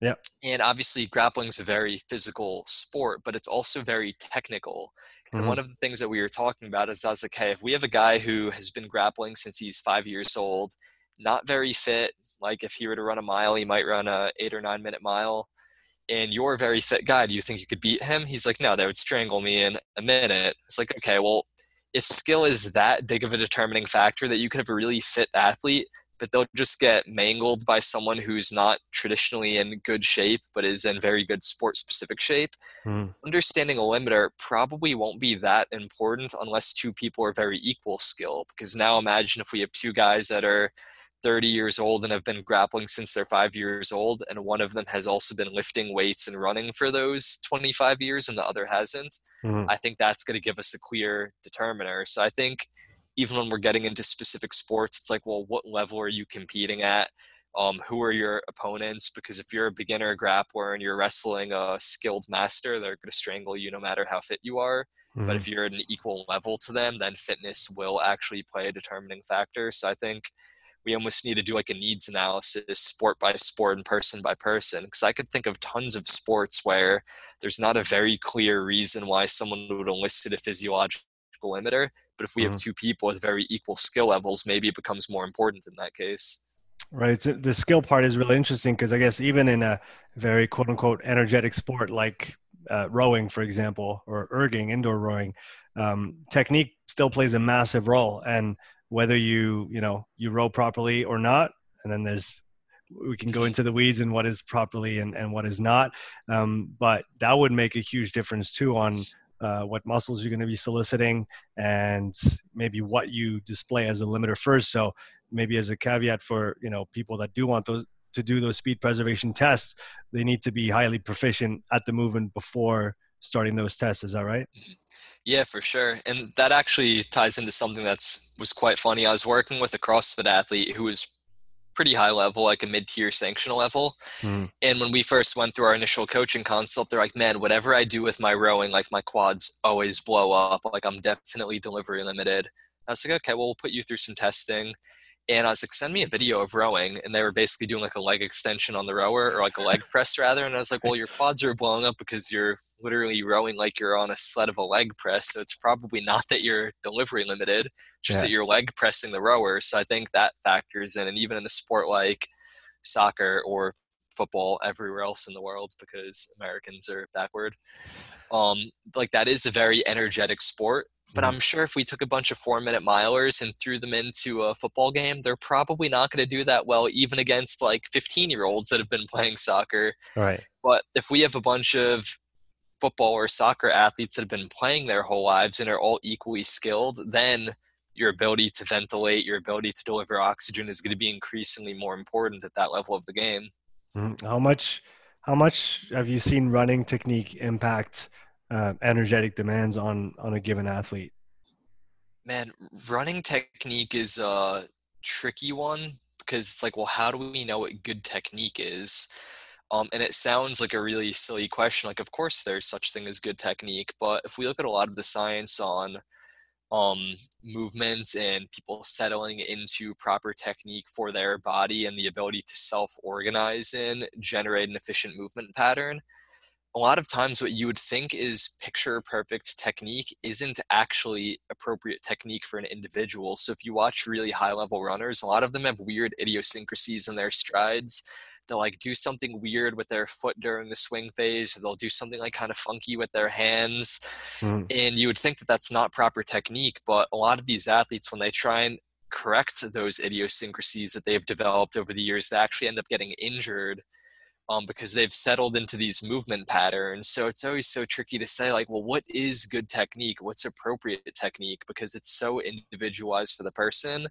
Yeah. And obviously, grappling is a very physical sport, but it's also very technical. Mm-hmm. And one of the things that we were talking about is I was like, hey, if we have a guy who has been grappling since he's five years old, not very fit, like if he were to run a mile, he might run a eight or nine minute mile and you're a very fit guy, do you think you could beat him? He's like, no, they would strangle me in a minute. It's like, okay, well, if skill is that big of a determining factor that you could have a really fit athlete, but they'll just get mangled by someone who's not traditionally in good shape, but is in very good sport specific shape. Mm. Understanding a limiter probably won't be that important unless two people are very equal skill. Because now imagine if we have two guys that are 30 years old and have been grappling since they're five years old, and one of them has also been lifting weights and running for those 25 years, and the other hasn't, mm-hmm. I think that's going to give us a clear determiner. So I think even when we're getting into specific sports, it's like, well, what level are you competing at? Um, who are your opponents? Because if you're a beginner grappler and you're wrestling a skilled master, they're going to strangle you no matter how fit you are. Mm-hmm. But if you're at an equal level to them, then fitness will actually play a determining factor. So I think we almost need to do like a needs analysis sport by sport and person by person because i could think of tons of sports where there's not a very clear reason why someone would elicit a physiological limiter but if we mm-hmm. have two people with very equal skill levels maybe it becomes more important in that case right the skill part is really interesting because i guess even in a very quote unquote energetic sport like uh, rowing for example or erging indoor rowing um, technique still plays a massive role and whether you you know you row properly or not. And then there's we can go mm-hmm. into the weeds and what is properly and, and what is not. Um, but that would make a huge difference too on uh, what muscles you're going to be soliciting and maybe what you display as a limiter first. So maybe as a caveat for you know people that do want those to do those speed preservation tests they need to be highly proficient at the movement before starting those tests is that right. Yeah, for sure. And that actually ties into something that's was quite funny. I was working with a CrossFit athlete who was pretty high level, like a mid-tier sanctional level. Mm. And when we first went through our initial coaching consult, they're like, "Man, whatever I do with my rowing, like my quads always blow up. Like I'm definitely delivery limited." I was like, "Okay, well, we'll put you through some testing." And I was like, send me a video of rowing. And they were basically doing like a leg extension on the rower or like a leg press rather. And I was like, well, your quads are blowing up because you're literally rowing like you're on a sled of a leg press. So it's probably not that you're delivery limited, just yeah. that you're leg pressing the rower. So I think that factors in. And even in a sport like soccer or football everywhere else in the world because Americans are backward. Um, like that is a very energetic sport But Mhm. I'm sure if we took a bunch of four minute milers and threw them into a football game, they're probably not going to do that well, even against like 15 year olds that have been playing soccer. Right. But if we have a bunch of football or soccer athletes that have been playing their whole lives and are all equally skilled, then your ability to ventilate, your ability to deliver oxygen is going to be increasingly more important at that level of the game. Mhm. How much? How much have you seen running technique impact uh, energetic demands on on a given athlete? Man, running technique is a tricky one because it's like, well, how do we know what good technique is? Um, and it sounds like a really silly question. Like, of course, there's such thing as good technique, but if we look at a lot of the science on um, movements and people settling into proper technique for their body and the ability to self-organize and generate an efficient movement pattern, a lot of times what you would think is picture perfect technique isn't actually appropriate technique for an individual. So if you watch really high level runners, a lot of them have weird idiosyncrasies in their strides. They'll like do something weird with their foot during the swing phase. They'll do something like kind of funky with their hands. Mhm. And you would think that that's not proper technique, but a lot of these athletes, when they try and correct those idiosyncrasies that they've developed over the years, they actually end up getting injured um, because they've settled into these movement patterns. So it's always so tricky to say, like, well, what is good technique? What's appropriate technique? Because it's so individualized for the person.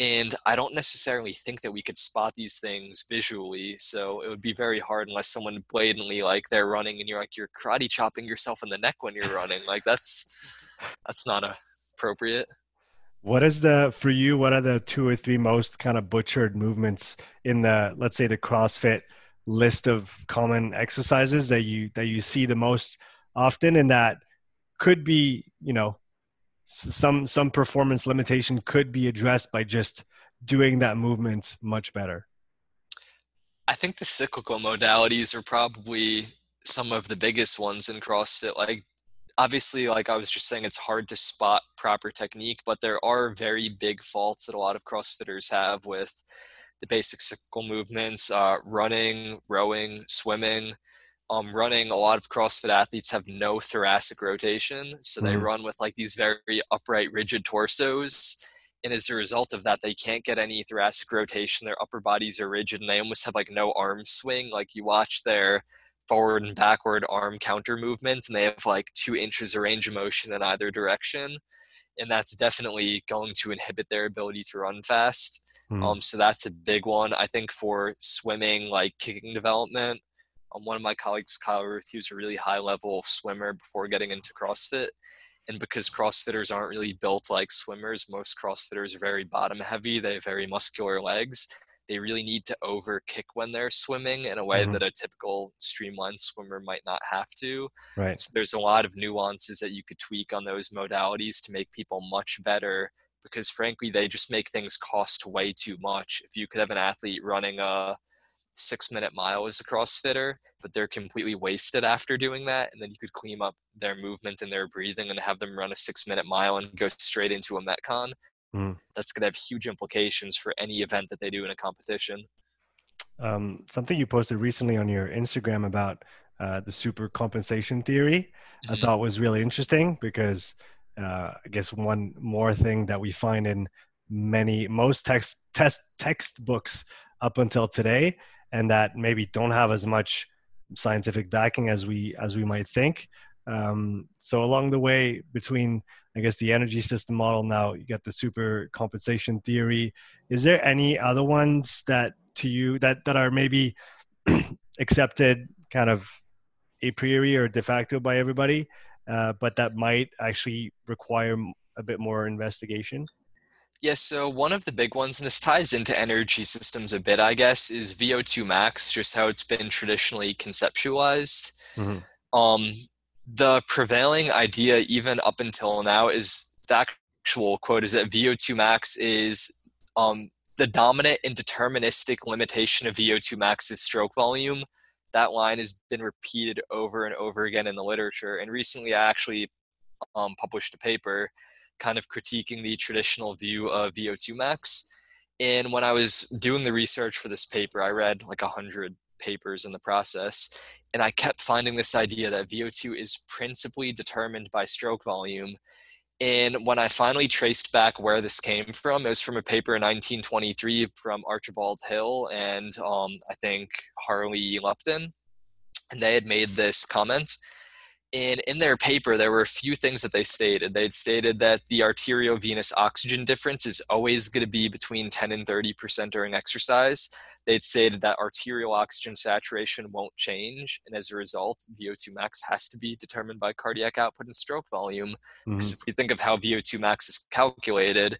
And I don't necessarily think that we could spot these things visually. So it would be very hard unless someone blatantly like they're running and you're like you're karate chopping yourself in the neck when you're running. Like that's that's not appropriate. What is the for you? What are the two or three most kind of butchered movements in the let's say the CrossFit list of common exercises that you that you see the most often, and that could be you know some some performance limitation could be addressed by just doing that movement much better. I think the cyclical modalities are probably some of the biggest ones in CrossFit. Like, obviously, like I was just saying, it's hard to spot proper technique, but there are very big faults that a lot of CrossFitters have with the basic cyclical movements uh, running, rowing, swimming. Um, running, a lot of CrossFit athletes have no thoracic rotation. So they Mhm. run with like these very upright, rigid torsos and as a result of that they can't get any thoracic rotation their upper bodies are rigid and they almost have like no arm swing like you watch their forward and backward arm counter movements and they have like two inches of range of motion in either direction and that's definitely going to inhibit their ability to run fast Hmm. um, so that's a big one i think for swimming like kicking development um, one of my colleagues kyle ruth he was a really high level swimmer before getting into crossfit and because crossfitters aren't really built like swimmers most crossfitters are very bottom heavy they have very muscular legs they really need to over kick when they're swimming in a way Mhm. that a typical streamlined swimmer might not have to Right. so there's a lot of nuances that you could tweak on those modalities to make people much better because frankly they just make things cost way too much if you could have an athlete running a six minute mile as a crossfitter but they're completely wasted after doing that and then you could clean up their movement and their breathing and have them run a six minute mile and go straight into a metcon Mhm. that's going to have huge implications for any event that they do in a competition um, something you posted recently on your Instagram about uh, the super compensation theory, I Mhm. thought was really interesting because uh, I guess one more thing that we find in many most text test textbooks up until today, and that maybe don't have as much scientific backing as we as we might think. Um, so along the way between I guess the energy system model now you got the super compensation theory. Is there any other ones that to you that that are maybe accepted kind of a priori or de facto by everybody, uh, but that might actually require a bit more investigation? Yes, so one of the big ones, and this ties into energy systems a bit, I guess, is VO2 max, just how it's been traditionally conceptualized. Mhm. Um, the prevailing idea, even up until now, is the actual quote is that VO2 max is um, the dominant and deterministic limitation of VO2 max is stroke volume. That line has been repeated over and over again in the literature. And recently, I actually um, published a paper kind of critiquing the traditional view of VO2 max. And when I was doing the research for this paper, I read like a hundred papers in the process, and I kept finding this idea that VO2 is principally determined by stroke volume. And when I finally traced back where this came from, it was from a paper in 1923 from Archibald Hill and um, I think Hartley Lupton. And they had made this comment. And in their paper, there were a few things that they stated. They'd stated that the arteriovenous oxygen difference is always going to be between 10 and 30% during exercise they'd stated that arterial oxygen saturation won't change, and as a result, VO2 max has to be determined by cardiac output and stroke volume. Mm-hmm. Because if we think of how VO2 max is calculated,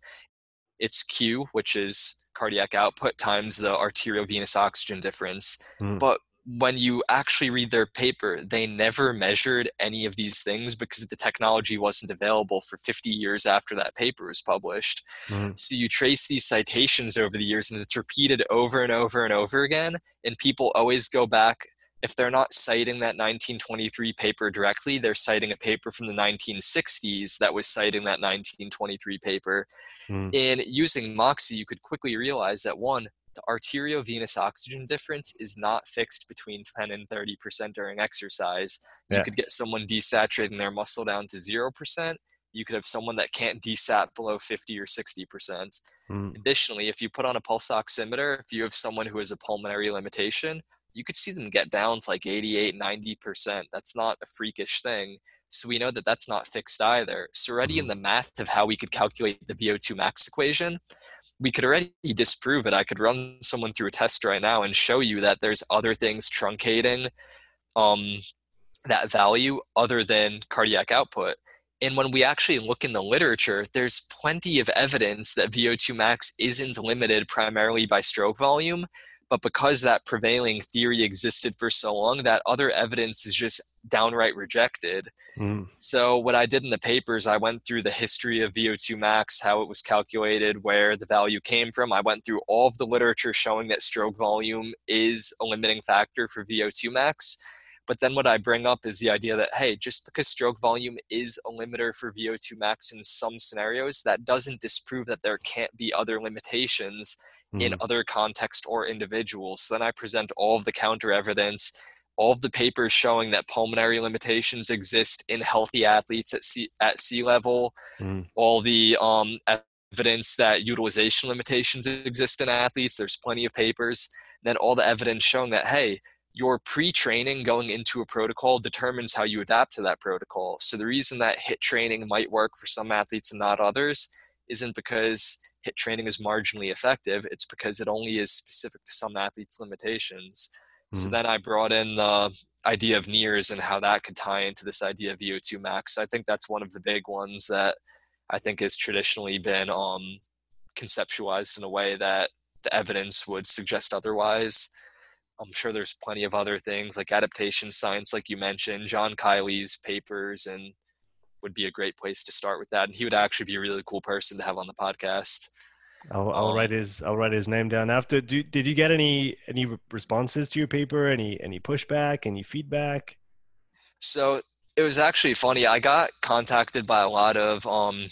it's Q, which is cardiac output times the arterial venous oxygen difference. Mm. But when you actually read their paper, they never measured any of these things because the technology wasn't available for 50 years after that paper was published. Mm-hmm. So you trace these citations over the years and it's repeated over and over and over again. And people always go back. If they're not citing that 1923 paper directly, they're citing a paper from the 1960s that was citing that 1923 paper. Mm. In using Moxy, you could quickly realize that one, the arteriovenous oxygen difference is not fixed between 10 and 30% during exercise. Yeah. You could get someone desaturating their muscle down to 0%. You could have someone that can't desat below 50 or 60%. Mm. Additionally, if you put on a pulse oximeter, if you have someone who has a pulmonary limitation, you could see them get down to like 88, 90%. That's not a freakish thing. So we know that that's not fixed either. So already in mm-hmm. the math of how we could calculate the VO2 max equation, we could already disprove it. I could run someone through a test right now and show you that there's other things truncating um, that value other than cardiac output. And when we actually look in the literature, there's plenty of evidence that VO2 max isn't limited primarily by stroke volume, but because that prevailing theory existed for so long, that other evidence is just downright rejected. Mm. So, what I did in the papers, I went through the history of VO2 max, how it was calculated, where the value came from. I went through all of the literature showing that stroke volume is a limiting factor for VO2 max. But then what I bring up is the idea that, hey, just because stroke volume is a limiter for VO2 max in some scenarios, that doesn't disprove that there can't be other limitations mm. in other contexts or individuals. So then I present all of the counter evidence, all of the papers showing that pulmonary limitations exist in healthy athletes at sea, at sea level, mm. all the um, evidence that utilization limitations exist in athletes. There's plenty of papers. Then all the evidence showing that, hey, your pre-training going into a protocol determines how you adapt to that protocol. So the reason that HIIT training might work for some athletes and not others isn't because HIIT training is marginally effective. It's because it only is specific to some athletes' limitations. Mm-hmm. So then I brought in the idea of NIRS and how that could tie into this idea of VO2 max. I think that's one of the big ones that I think has traditionally been um, conceptualized in a way that the evidence would suggest otherwise. I'm sure there's plenty of other things like adaptation science, like you mentioned, John Kiely's papers, and would be a great place to start with that. And he would actually be a really cool person to have on the podcast. I'll, I'll um, write his I'll write his name down after. Do, did you get any any responses to your paper? Any any pushback? Any feedback? So it was actually funny. I got contacted by a lot of um,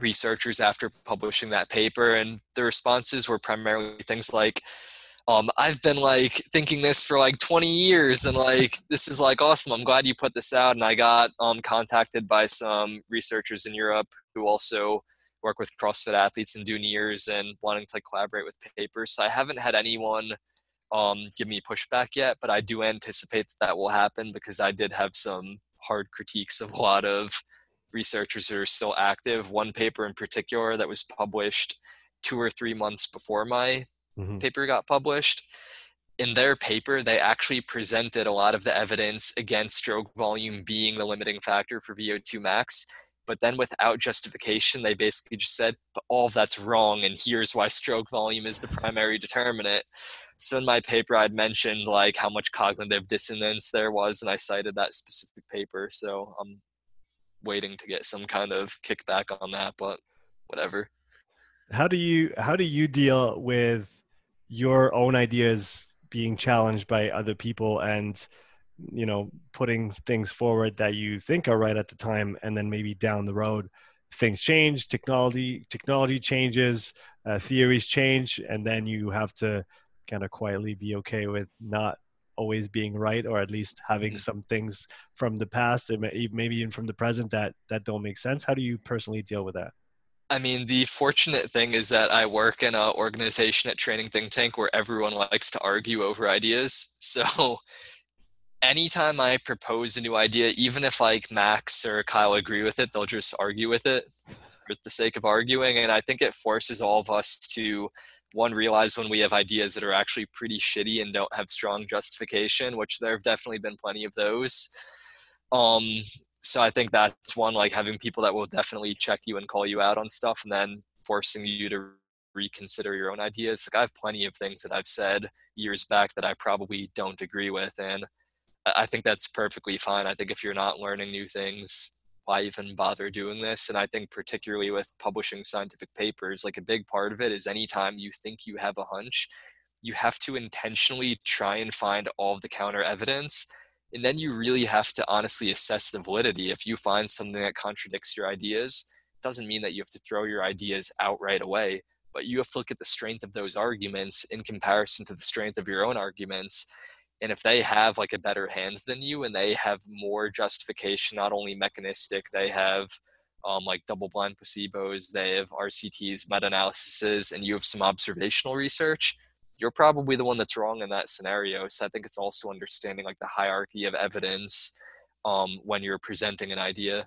researchers after publishing that paper, and the responses were primarily things like, um, I've been like thinking this for like 20 years and like this is like awesome. I'm glad you put this out. And I got um, contacted by some researchers in Europe who also work with CrossFit athletes and do NIRS and wanting to like, collaborate with papers. So I haven't had anyone um, give me pushback yet, but I do anticipate that that will happen because I did have some hard critiques of a lot of researchers who are still active. One paper in particular that was published two or three months before my mm-hmm. paper got published in their paper, they actually presented a lot of the evidence against stroke volume being the limiting factor for VO2 max. But then, without justification, they basically just said, but all of that's wrong, and here's why stroke volume is the primary determinant. So, in my paper, I'd mentioned like how much cognitive dissonance there was, and I cited that specific paper. So, I'm waiting to get some kind of kickback on that, but whatever. How do you how do you deal with your own ideas being challenged by other people and you know putting things forward that you think are right at the time and then maybe down the road things change technology technology changes uh, theories change and then you have to kind of quietly be okay with not always being right or at least having mm-hmm. some things from the past and maybe even from the present that that don't make sense how do you personally deal with that I mean, the fortunate thing is that I work in an organization at Training Think Tank where everyone likes to argue over ideas. So anytime I propose a new idea, even if like Max or Kyle agree with it, they'll just argue with it for the sake of arguing. And I think it forces all of us to one realize when we have ideas that are actually pretty shitty and don't have strong justification, which there have definitely been plenty of those. Um, so I think that's one like having people that will definitely check you and call you out on stuff, and then forcing you to reconsider your own ideas. Like I have plenty of things that I've said years back that I probably don't agree with, and I think that's perfectly fine. I think if you're not learning new things, why even bother doing this? And I think particularly with publishing scientific papers, like a big part of it is anytime you think you have a hunch, you have to intentionally try and find all the counter evidence. And then you really have to honestly assess the validity. If you find something that contradicts your ideas, doesn't mean that you have to throw your ideas out right away, but you have to look at the strength of those arguments in comparison to the strength of your own arguments and if they have like a better hand than you and they have more justification not only mechanistic they have um, like double blind placebos they have rcts meta-analyses and you have some observational research you're probably the one that's wrong in that scenario so i think it's also understanding like the hierarchy of evidence um, when you're presenting an idea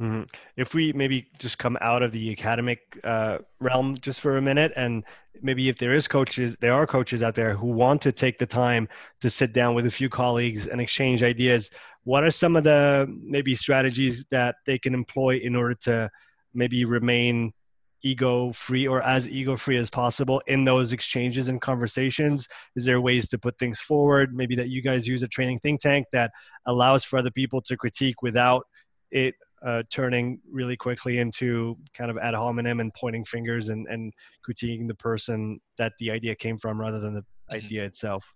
Mm-hmm. If we maybe just come out of the academic uh, realm just for a minute, and maybe if there is coaches, there are coaches out there who want to take the time to sit down with a few colleagues and exchange ideas. What are some of the maybe strategies that they can employ in order to maybe remain ego free or as ego free as possible in those exchanges and conversations? Is there ways to put things forward? Maybe that you guys use a training think tank that allows for other people to critique without it uh, turning really quickly into kind of ad hominem and pointing fingers and, and critiquing the person that the idea came from rather than the mm-hmm. idea itself.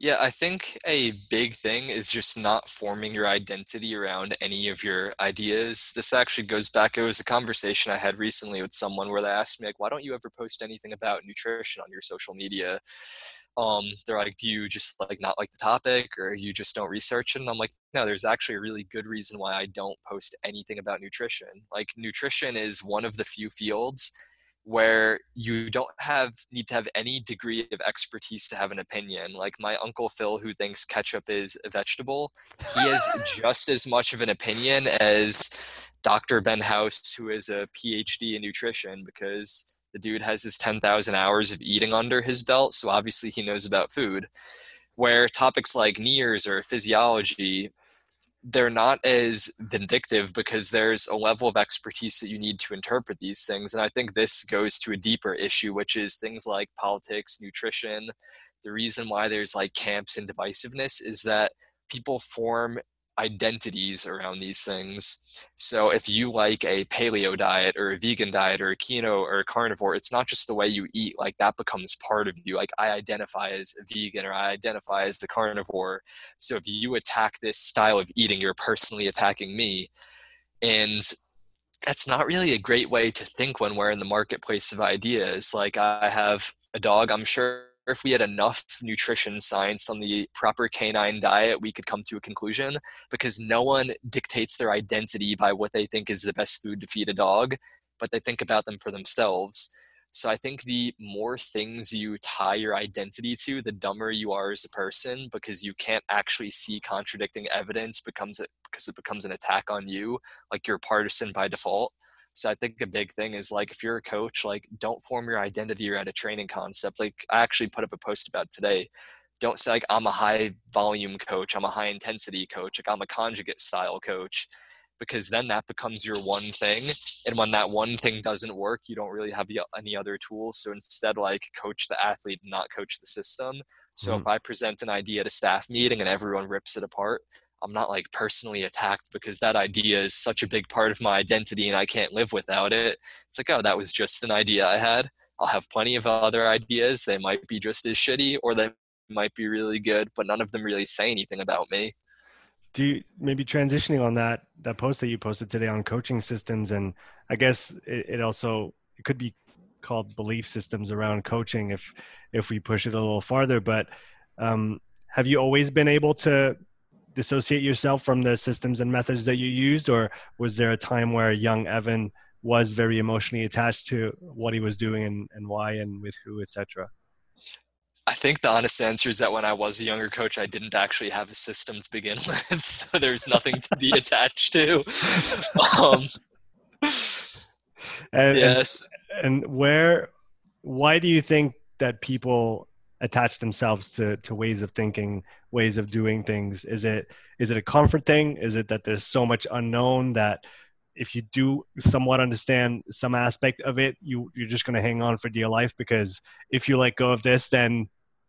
Yeah, I think a big thing is just not forming your identity around any of your ideas. This actually goes back, it was a conversation I had recently with someone where they asked me, like, why don't you ever post anything about nutrition on your social media? um, they're like, do you just like not like the topic or you just don't research it? And I'm like, no, there's actually a really good reason why I don't post anything about nutrition. Like nutrition is one of the few fields where you don't have need to have any degree of expertise to have an opinion. Like my uncle Phil, who thinks ketchup is a vegetable, he has just as much of an opinion as Dr. Ben House, who is a PhD in nutrition, because the dude has his 10,000 hours of eating under his belt, so obviously he knows about food. Where topics like NIRS or physiology, they're not as vindictive because there's a level of expertise that you need to interpret these things. And I think this goes to a deeper issue, which is things like politics, nutrition. The reason why there's like camps and divisiveness is that people form identities around these things. So if you like a paleo diet or a vegan diet or a keto or a carnivore, it's not just the way you eat, like that becomes part of you. Like I identify as a vegan or I identify as the carnivore. So if you attack this style of eating, you're personally attacking me. And that's not really a great way to think when we're in the marketplace of ideas. Like I have a dog, I'm sure if we had enough nutrition science on the proper canine diet, we could come to a conclusion because no one dictates their identity by what they think is the best food to feed a dog, but they think about them for themselves. So I think the more things you tie your identity to, the dumber you are as a person because you can't actually see contradicting evidence becomes it because it becomes an attack on you, like you're partisan by default. So I think a big thing is like if you're a coach, like don't form your identity around a training concept. Like I actually put up a post about today. Don't say like I'm a high volume coach, I'm a high intensity coach, like I'm a conjugate style coach, because then that becomes your one thing. And when that one thing doesn't work, you don't really have any other tools. So instead, like coach the athlete, not coach the system. So mm-hmm. if I present an idea at a staff meeting and everyone rips it apart, I'm not like personally attacked because that idea is such a big part of my identity and I can't live without it. It's like, oh, that was just an idea I had. I'll have plenty of other ideas. They might be just as shitty or they might be really good, but none of them really say anything about me. Do you maybe transitioning on that that post that you posted today on coaching systems and I guess it, it also it could be called belief systems around coaching if if we push it a little farther, but um, have you always been able to dissociate yourself from the systems and methods that you used, or was there a time where young Evan was very emotionally attached to what he was doing and, and why and with who, etc.? I think the honest answer is that when I was a younger coach, I didn't actually have a system to begin with, so there's nothing to be attached to. Um, and, yes. And, and where, why do you think that people attach themselves to to ways of thinking ways of doing things? Is it is it a comfort thing? Is it that there's so much unknown that if you do somewhat understand some aspect of it you you're just going to hang on for dear life? Because if you let go of this then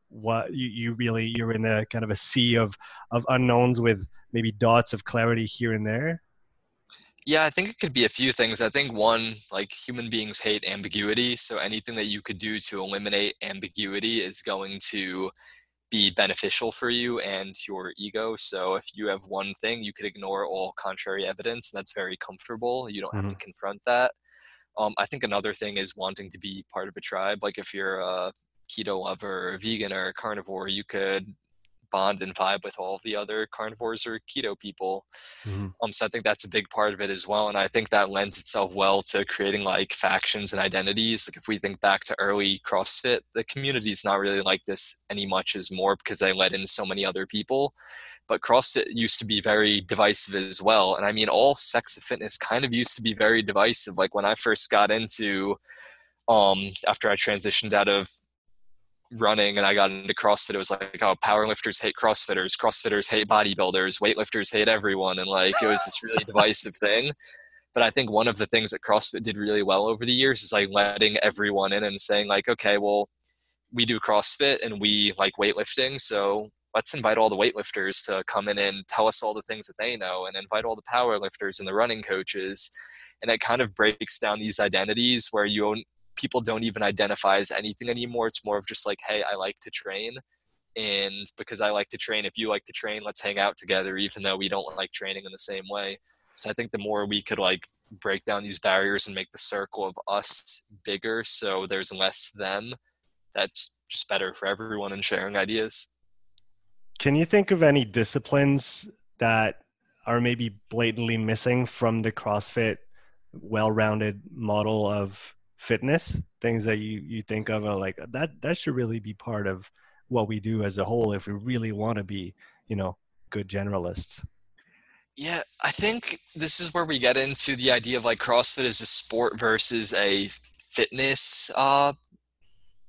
what you, you really you're in a kind of a sea of of unknowns with maybe dots of clarity here and there yeah, I think it could be a few things. I think one, like human beings hate ambiguity. So anything that you could do to eliminate ambiguity is going to be beneficial for you and your ego. So if you have one thing, you could ignore all contrary evidence. That's very comfortable. You don't have mm-hmm. to confront that. Um, I think another thing is wanting to be part of a tribe. Like if you're a keto lover or vegan or carnivore, you could bond and vibe with all the other carnivores or keto people. Mm-hmm. Um, so I think that's a big part of it as well. And I think that lends itself well to creating like factions and identities. Like if we think back to early CrossFit, the community is not really like this any much as more because they let in so many other people. But CrossFit used to be very divisive as well. And I mean, all sects of fitness kind of used to be very divisive. Like when I first got into, um, after I transitioned out of running and I got into CrossFit, it was like, oh, powerlifters hate CrossFitters, CrossFitters hate bodybuilders, weightlifters hate everyone. And like, it was this really divisive thing. But I think one of the things that CrossFit did really well over the years is like letting everyone in and saying like, okay, well, we do CrossFit and we like weightlifting. So let's invite all the weightlifters to come in and tell us all the things that they know and invite all the powerlifters and the running coaches. And it kind of breaks down these identities where you people don't even identify as anything anymore. It's more of just like, hey, I like to train. And because I like to train, if you like to train, let's hang out together, even though we don't like training in the same way. So I think the more we could like break down these barriers and make the circle of us bigger so there's less them, that's just better for everyone in sharing ideas. Can you think of any disciplines that are maybe blatantly missing from the CrossFit well rounded model of fitness things that you you think of are like that that should really be part of what we do as a whole if we really want to be you know good generalists yeah i think this is where we get into the idea of like crossfit as a sport versus a fitness uh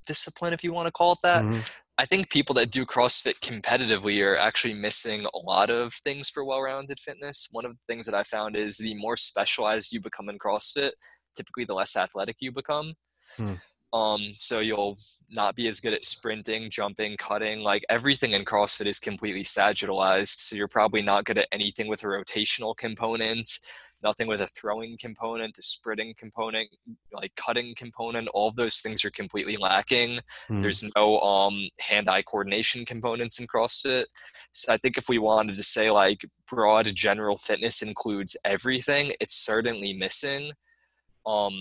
discipline if you want to call it that mm-hmm. I think people that do CrossFit competitively are actually missing a lot of things for well rounded fitness. One of the things that I found is the more specialized you become in CrossFit, typically the less athletic you become. Hmm. Um, so you'll not be as good at sprinting, jumping, cutting. Like everything in CrossFit is completely sagittalized. So you're probably not good at anything with a rotational component, nothing with a throwing component, a sprinting component, like cutting component. All of those things are completely lacking. Hmm. There's no um, hand-eye coordination components in CrossFit. So I think if we wanted to say like broad general fitness includes everything, it's certainly missing. Um,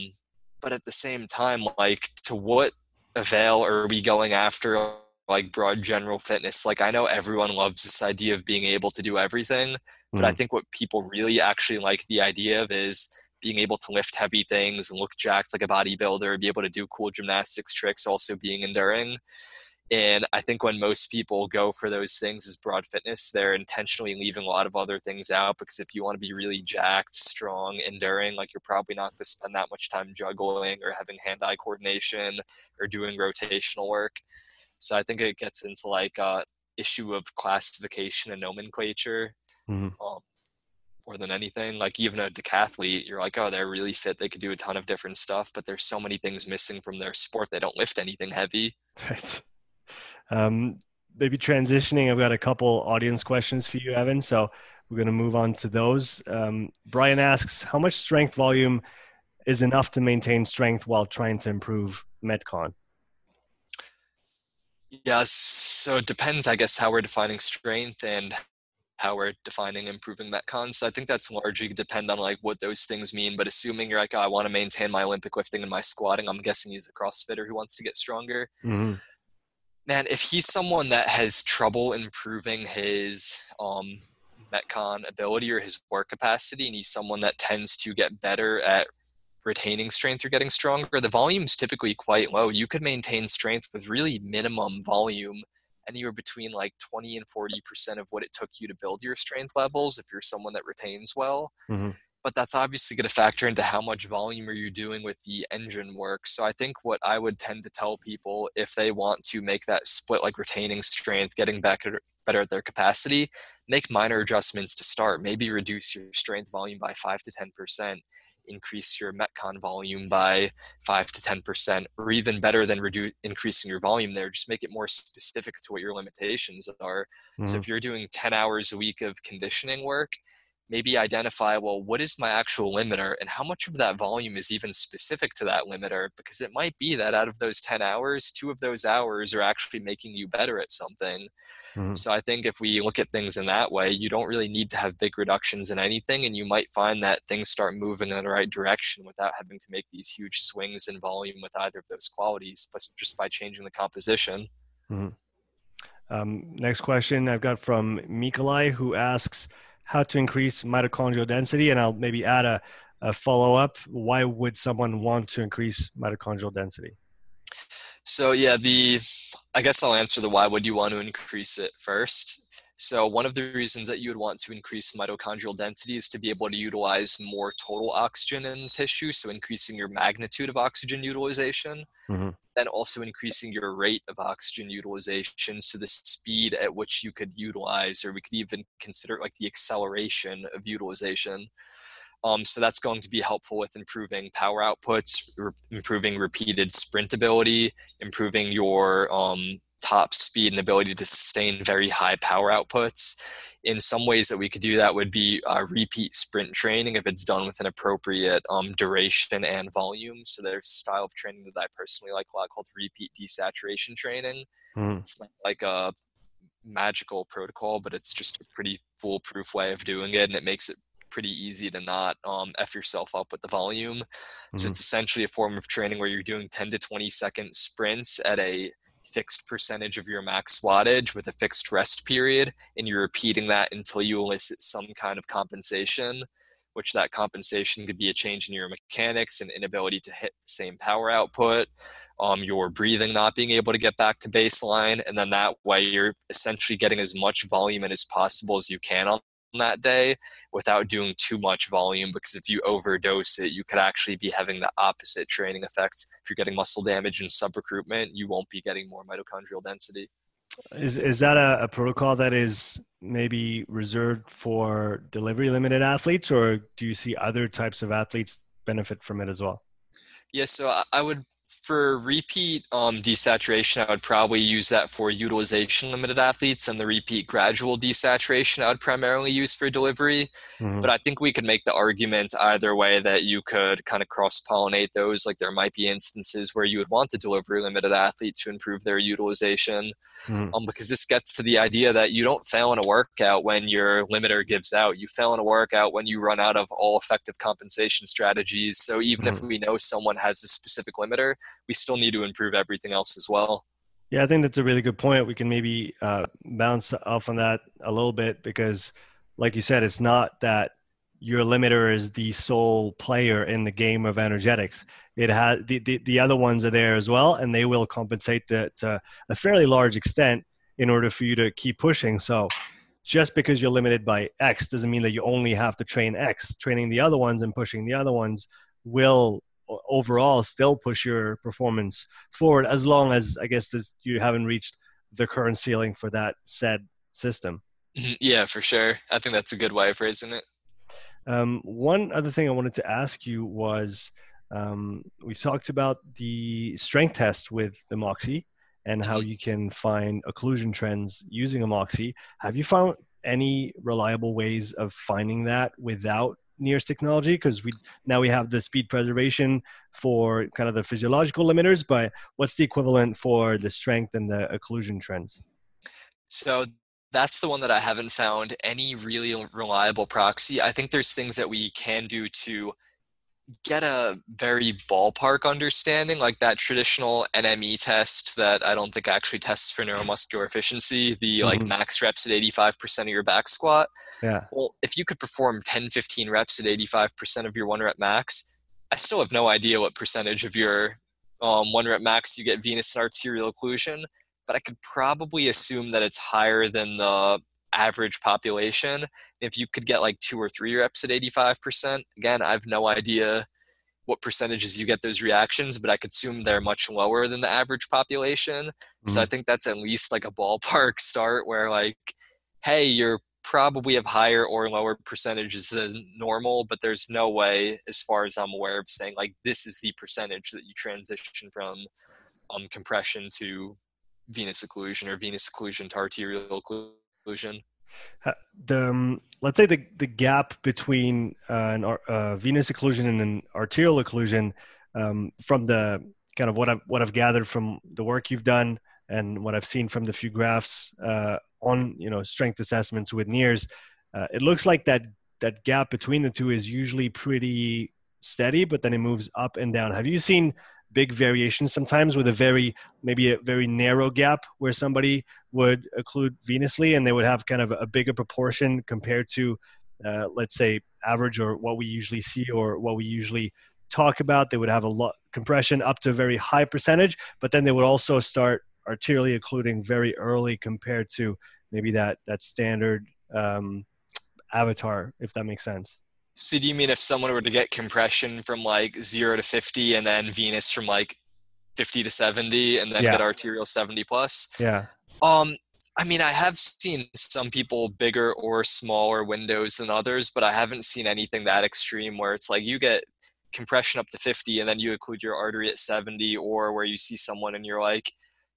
but at the same time, like to what avail are we going after like broad general fitness? Like I know everyone loves this idea of being able to do everything, but mm. I think what people really actually like the idea of is being able to lift heavy things and look jacked like a bodybuilder, be able to do cool gymnastics tricks, also being enduring. And I think when most people go for those things as broad fitness, they're intentionally leaving a lot of other things out because if you want to be really jacked, strong, enduring, like you're probably not going to spend that much time juggling or having hand eye coordination or doing rotational work. So I think it gets into like a issue of classification and nomenclature. Mm-hmm. Um, more than anything. Like even a decathlete, you're like, oh, they're really fit. They could do a ton of different stuff, but there's so many things missing from their sport. They don't lift anything heavy. Right. Um, maybe transitioning, I've got a couple audience questions for you, Evan. So we're going to move on to those. Um, Brian asks, how much strength volume is enough to maintain strength while trying to improve Metcon? Yes, so it depends, I guess, how we're defining strength and how we're defining improving Metcon. So I think that's largely depend on like what those things mean. But assuming you're like, oh, I want to maintain my Olympic lifting and my squatting, I'm guessing he's a CrossFitter who wants to get stronger. Mm-hmm man, if he's someone that has trouble improving his um, Metcon ability or his work capacity, and he's someone that tends to get better at retaining strength or getting stronger, the volume is typically quite low. You could maintain strength with really minimum volume, anywhere between like 20 and 40% of what it took you to build your strength levels if you're someone that retains well. Mm-hmm but that's obviously going to factor into how much volume are you doing with the engine work. So I think what I would tend to tell people if they want to make that split, like retaining strength, getting better better at their capacity, make minor adjustments to start. Maybe reduce your strength volume by five to ten percent, increase your metcon volume by five to ten percent, or even better than reduce increasing your volume there, just make it more specific to what your limitations are. Mm-hmm. So if you're doing ten hours a week of conditioning work maybe identify well what is my actual limiter and how much of that volume is even specific to that limiter because it might be that out of those 10 hours two of those hours are actually making you better at something mm-hmm. so i think if we look at things in that way you don't really need to have big reductions in anything and you might find that things start moving in the right direction without having to make these huge swings in volume with either of those qualities but just by changing the composition mm-hmm. um, next question i've got from Mikolai who asks how to increase mitochondrial density, and I'll maybe add a, a follow up. Why would someone want to increase mitochondrial density? So yeah, the I guess I'll answer the why would you want to increase it first. So one of the reasons that you would want to increase mitochondrial density is to be able to utilize more total oxygen in the tissue, so increasing your magnitude of oxygen utilization. Mm-hmm. Then also increasing your rate of oxygen utilization, so the speed at which you could utilize, or we could even consider like the acceleration of utilization. Um, so that's going to be helpful with improving power outputs, re- improving repeated sprint ability, improving your um, top speed and ability to sustain very high power outputs. In some ways that we could do that would be uh, repeat sprint training if it's done with an appropriate um, duration and volume. So there's a style of training that I personally like a lot called repeat desaturation training. Mm. It's not like a magical protocol, but it's just a pretty foolproof way of doing it, and it makes it pretty easy to not um, f yourself up with the volume. Mm-hmm. So it's essentially a form of training where you're doing 10 to 20 second sprints at a fixed percentage of your max wattage with a fixed rest period, and you're repeating that until you elicit some kind of compensation, which that compensation could be a change in your mechanics and inability to hit the same power output, um, your breathing not being able to get back to baseline, and then that way you're essentially getting as much volume in as possible as you can on that day without doing too much volume because if you overdose it, you could actually be having the opposite training effect. If you're getting muscle damage and sub recruitment, you won't be getting more mitochondrial density. Is is that a, a, protocol that is maybe reserved for delivery limited athletes, or do you see other types of athletes benefit from it as well? Yeah, so I would for repeat um, desaturation, I would probably use that for utilization limited athletes, and the repeat gradual desaturation I would primarily use for delivery. Mm-hmm. But I think we could make the argument either way that you could kind of cross pollinate those. Like there might be instances where you would want to deliver limited athletes to improve their utilization, mm-hmm. um, because this gets to the idea that you don't fail in a workout when your limiter gives out. You fail in a workout when you run out of all effective compensation strategies. So even mm-hmm. if we know someone has a specific limiter, we still need to improve everything else as well. Yeah, I think that's a really good point. We can maybe uh, bounce off on that a little bit because, like you said, it's not that your limiter is the sole player in the game of energetics. It has the, the, the other ones are there as well, and they will compensate to, to a fairly large extent in order for you to keep pushing. So, just because you're limited by X doesn't mean that you only have to train X. Training the other ones and pushing the other ones will overall still push your performance forward as long as I guess this, you haven't reached the current ceiling for that said system. Mm-hmm. Yeah, for sure. I think that's a good way of phrasing it. Um, one other thing I wanted to ask you was um, we talked about the strength test with the Moxy and how mm-hmm. you can find occlusion trends using a Moxy. Have you found any reliable ways of finding that without NIRS technology because we now we have the speed preservation for kind of the physiological limiters but what's the equivalent for the strength and the occlusion trends? So that's the one that i haven't found any really reliable proxy. I think there's things that we can do to get a very ballpark understanding, like that traditional NME test that I don't think actually tests for neuromuscular efficiency, the mm-hmm. like max reps at 85% of your back squat. Yeah. Well, if you could perform 10, 15 reps at 85% of your one rep max, I still have no idea what percentage of your um, one rep max you get venous and arterial occlusion, but I could probably assume that it's higher than the average population. If you could get like two or three reps at 85%, again, I have no idea what percentages you get those reactions, but I could assume they're much lower than the average population. Mm-hmm. So I mm-hmm. think that's at least like a ballpark start where like, hey, you're probably have higher or lower percentages than normal, but there's no way, as far as I'm aware, of saying like this is the percentage that you transition from um, compression to venous occlusion or venous occlusion to arterial occlusion. Uh, the um, let's say the the gap between uh, an uh, venous occlusion and an arterial occlusion um, from the kind of what I've what I've gathered from the work you've done and what I've seen from the few graphs uh, on you know strength assessments with NIRS, uh, it looks like that that gap between the two is usually pretty steady, but then it moves up and down. Have you seen big variations sometimes with a very maybe a very narrow gap where somebody would occlude venously and they would have kind of a bigger proportion compared to uh, let's say average or what we usually see or what we usually talk about they would have a lot compression up to a very high percentage but then they would also start arterially occluding very early compared to maybe that that standard um, avatar, if that makes sense. So do you mean if someone were to get compression from like zero to fifty and then venous from like fifty to seventy and then yeah. get arterial seventy plus? Yeah. Um, I mean, I have seen some people bigger or smaller windows than others, but I haven't seen anything that extreme where it's like you get compression up to 50 and then you occlude your artery at 70 or where you see someone and you're like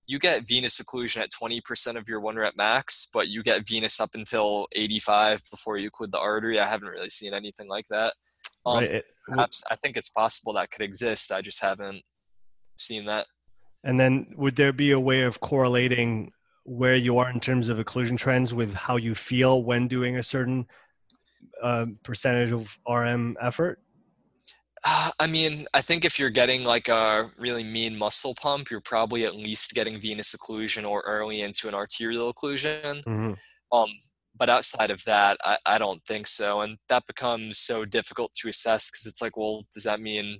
you get venous occlusion at 20% of your one rep max, but you get venous up until 85 before you occlude the artery. I haven't really seen anything like that. Um, right. perhaps I think it's possible that could exist. I just haven't seen that. And then would there be a way of correlating where you are in terms of occlusion trends with how you feel when doing a certain uh, percentage of RM effort? Uh, I mean, I think if you're getting like a really mean muscle pump, you're probably at least getting venous occlusion or early into an arterial occlusion. Mm-hmm. Um, but outside of that, I, I don't think so. And that becomes so difficult to assess because it's like, well, does that mean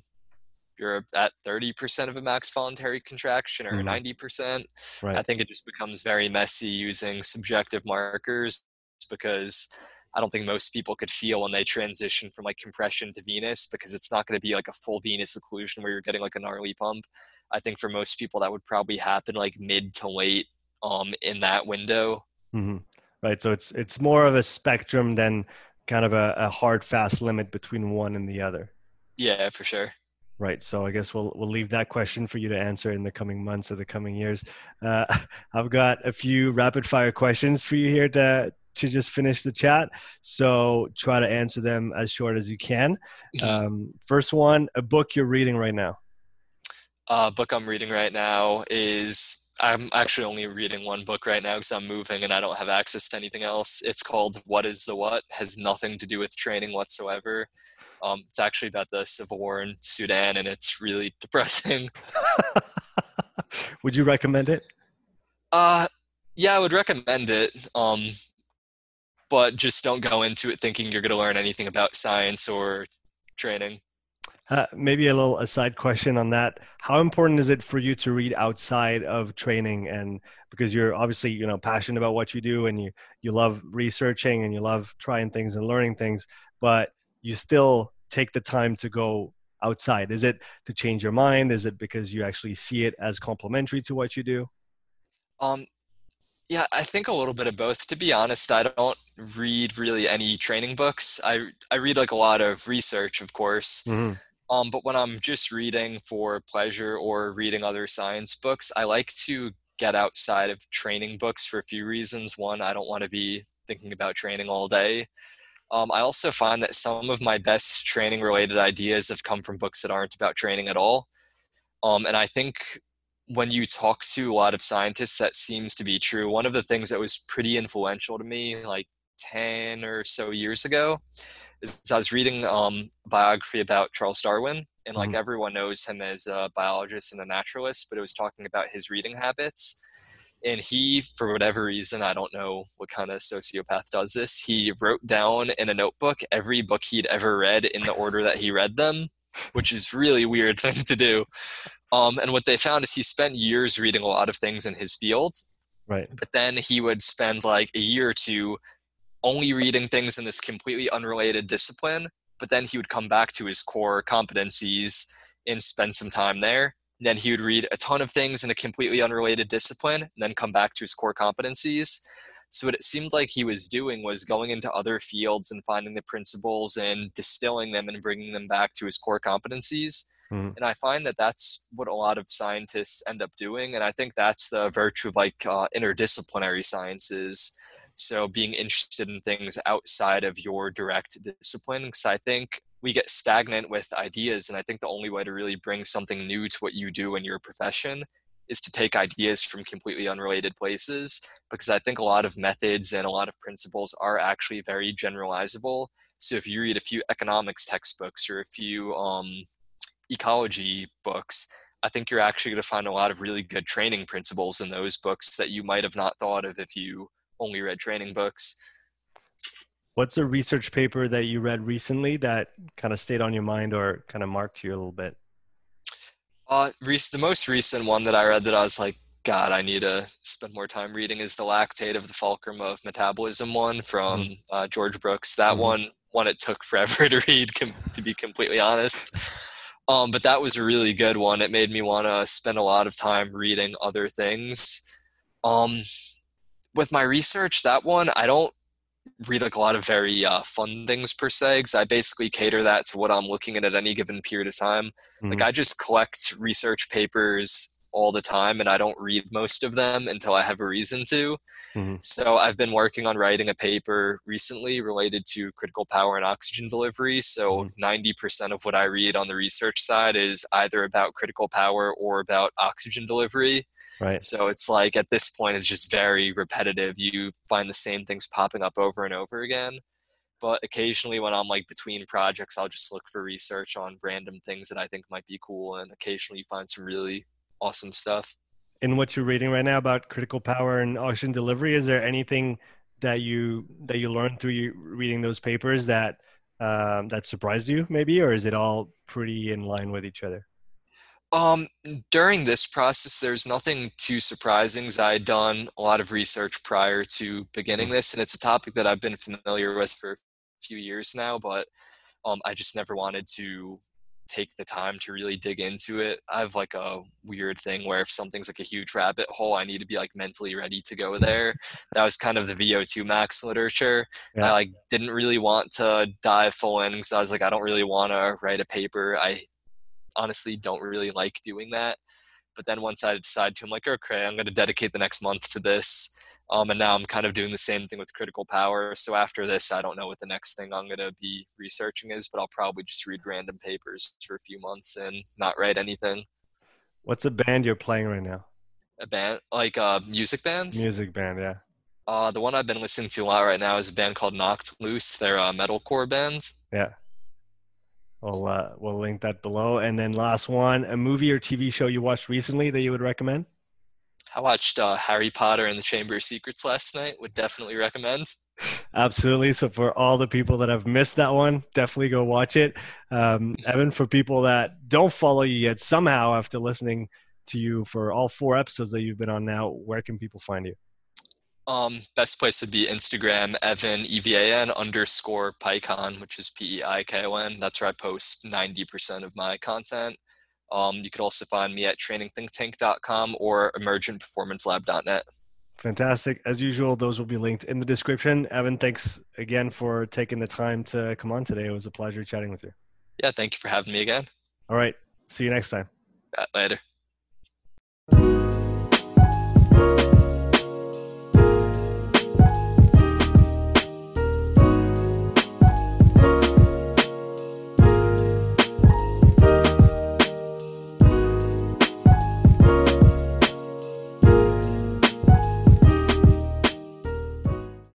you're at 30% of a max voluntary contraction or mm-hmm. 90%? Right. I think it just becomes very messy using subjective markers because I don't think most people could feel when they transition from like compression to venous because it's not going to be like a full venous occlusion where you're getting like a gnarly pump. I think for most people that would probably happen like mid to late um in that window. Mm-hmm. Right. So it's it's more of a spectrum than kind of a, a hard fast limit between one and the other. Yeah, for sure. Right. So I guess we'll we'll leave that question for you to answer in the coming months or the coming years. Uh, I've got a few rapid fire questions for you here to to just finish the chat. So try to answer them as short as you can. Mm-hmm. Um, first one, a book you're reading right now. A uh, book I'm reading right now is I'm actually only reading one book right now because I'm moving and I don't have access to anything else. It's called What is the What? Has nothing to do with training whatsoever. Um, it's actually about the civil war in Sudan and it's really depressing. would you recommend it? Uh, yeah, I would recommend it. Um, but just don't go into it thinking you're going to learn anything about science or training. Uh, maybe a little aside question on that. How important is it for you to read outside of training, and because you're obviously you know passionate about what you do, and you you love researching and you love trying things and learning things, but you still take the time to go outside. Is it to change your mind? Is it because you actually see it as complementary to what you do? Um, yeah, I think a little bit of both. To be honest, I don't read really any training books. I I read like a lot of research, of course. Mm-hmm. Um, but when I'm just reading for pleasure or reading other science books, I like to get outside of training books for a few reasons. One, I don't want to be thinking about training all day. Um, I also find that some of my best training related ideas have come from books that aren't about training at all. Um, and I think when you talk to a lot of scientists, that seems to be true. One of the things that was pretty influential to me, like 10 or so years ago, is I was reading um, a biography about Charles Darwin, and like Mhm. everyone knows him as a biologist and a naturalist, but it was talking about his reading habits. And he, for whatever reason, I don't know what kind of sociopath does this, he wrote down in a notebook every book he'd ever read in the order that he read them, which is really weird thing to do. Um, and what they found is he spent years reading a lot of things in his field, Right. but then he would spend like a year or two only reading things in this completely unrelated discipline but then he would come back to his core competencies and spend some time there. Then he would read a ton of things in a completely unrelated discipline and then come back to his core competencies. So what it seemed like he was doing was going into other fields and finding the principles and distilling them and bringing them back to his core competencies. Mhm. and i find that that's what a lot of scientists end up doing and i think that's the virtue of like uh, interdisciplinary sciences so being interested in things outside of your direct discipline because i think we get stagnant with ideas and i think the only way to really bring something new to what you do in your profession is to take ideas from completely unrelated places because i think a lot of methods and a lot of principles are actually very generalizable. So if you read a few economics textbooks or a few um, ecology books i think you're actually going to find a lot of really good training principles in those books that you might have not thought of if you only read training books What's a research paper that you read recently that kind of stayed on your mind or kind of marked you a little bit? Uh, the most recent one that I read that I was like, God, I need to spend more time reading is the lactate of the fulcrum of metabolism one from uh, George Brooks. That Mhm. one, one it took forever to read, com- to be completely honest. Um, but that was a really good one. It made me want to spend a lot of time reading other things. Um, with my research, that one I don't read like a lot of very uh, fun things per se, because I basically cater that to what I'm looking at at any given period of time. Like Mhm. I just collect research papers all the time and I don't read most of them until I have a reason to. Mhm. So I've been working on writing a paper recently related to critical power and oxygen delivery. So Mhm. 90% of what I read on the research side is either about critical power or about oxygen delivery. Right. So it's like at this point it's just very repetitive. You find the same things popping up over and over again. But occasionally when I'm like between projects, I'll just look for research on random things that I think might be cool. And occasionally you find some really awesome stuff. in what you're reading right now about critical power and oxygen delivery is there anything that you that you learned through you reading those papers that um, that surprised you maybe or is it all pretty in line with each other Um, during this process, there's nothing too surprising. I had done a lot of research prior to beginning this, and it's a topic that I've been familiar with for a few years now, but um, I just never wanted to take the time to really dig into it. I have like a weird thing where if something's like a huge rabbit hole, I need to be like mentally ready to go there. That was kind of the VO2 max literature. Yeah. I like didn't really want to dive full in because I was like, I don't really want to write a paper. I honestly don't really like doing that. But then once I decide to, I'm like, okay, I'm going to dedicate the next month to this. Um, and now I'm kind of doing the same thing with critical power. So after this, I don't know what the next thing I'm going to be researching is, but I'll probably just read random papers for a few months and not write anything. what's a band you're playing right now A band, like a music band. music band yeah Uh, the one I've been listening to a lot right now is a band called Knocked Loose. They're a metalcore band. yeah we'll uh, we'll link that below and then last one a movie or tv show you watched recently that you would recommend I watched uh, Harry Potter and the Chamber of Secrets last night. Would definitely recommend. Absolutely. So for all the people that have missed that one, definitely go watch it. Um, Evan, for people that don't follow you yet, somehow after listening to you for all four episodes that you've been on now, where can people find you? Um, best place would be Instagram, Evan E V A N underscore Peikon, which is P E I K O N. That's where I post ninety percent of my content. Um, you could also find me at trainingthinktank.com or emergentperformancelab.net. Fantastic. As usual, those will be linked in the description. Evan, thanks again for taking the time to come on today. It was a pleasure chatting with you. Yeah, thank you for having me again. All right. See you next time. Uh, Later.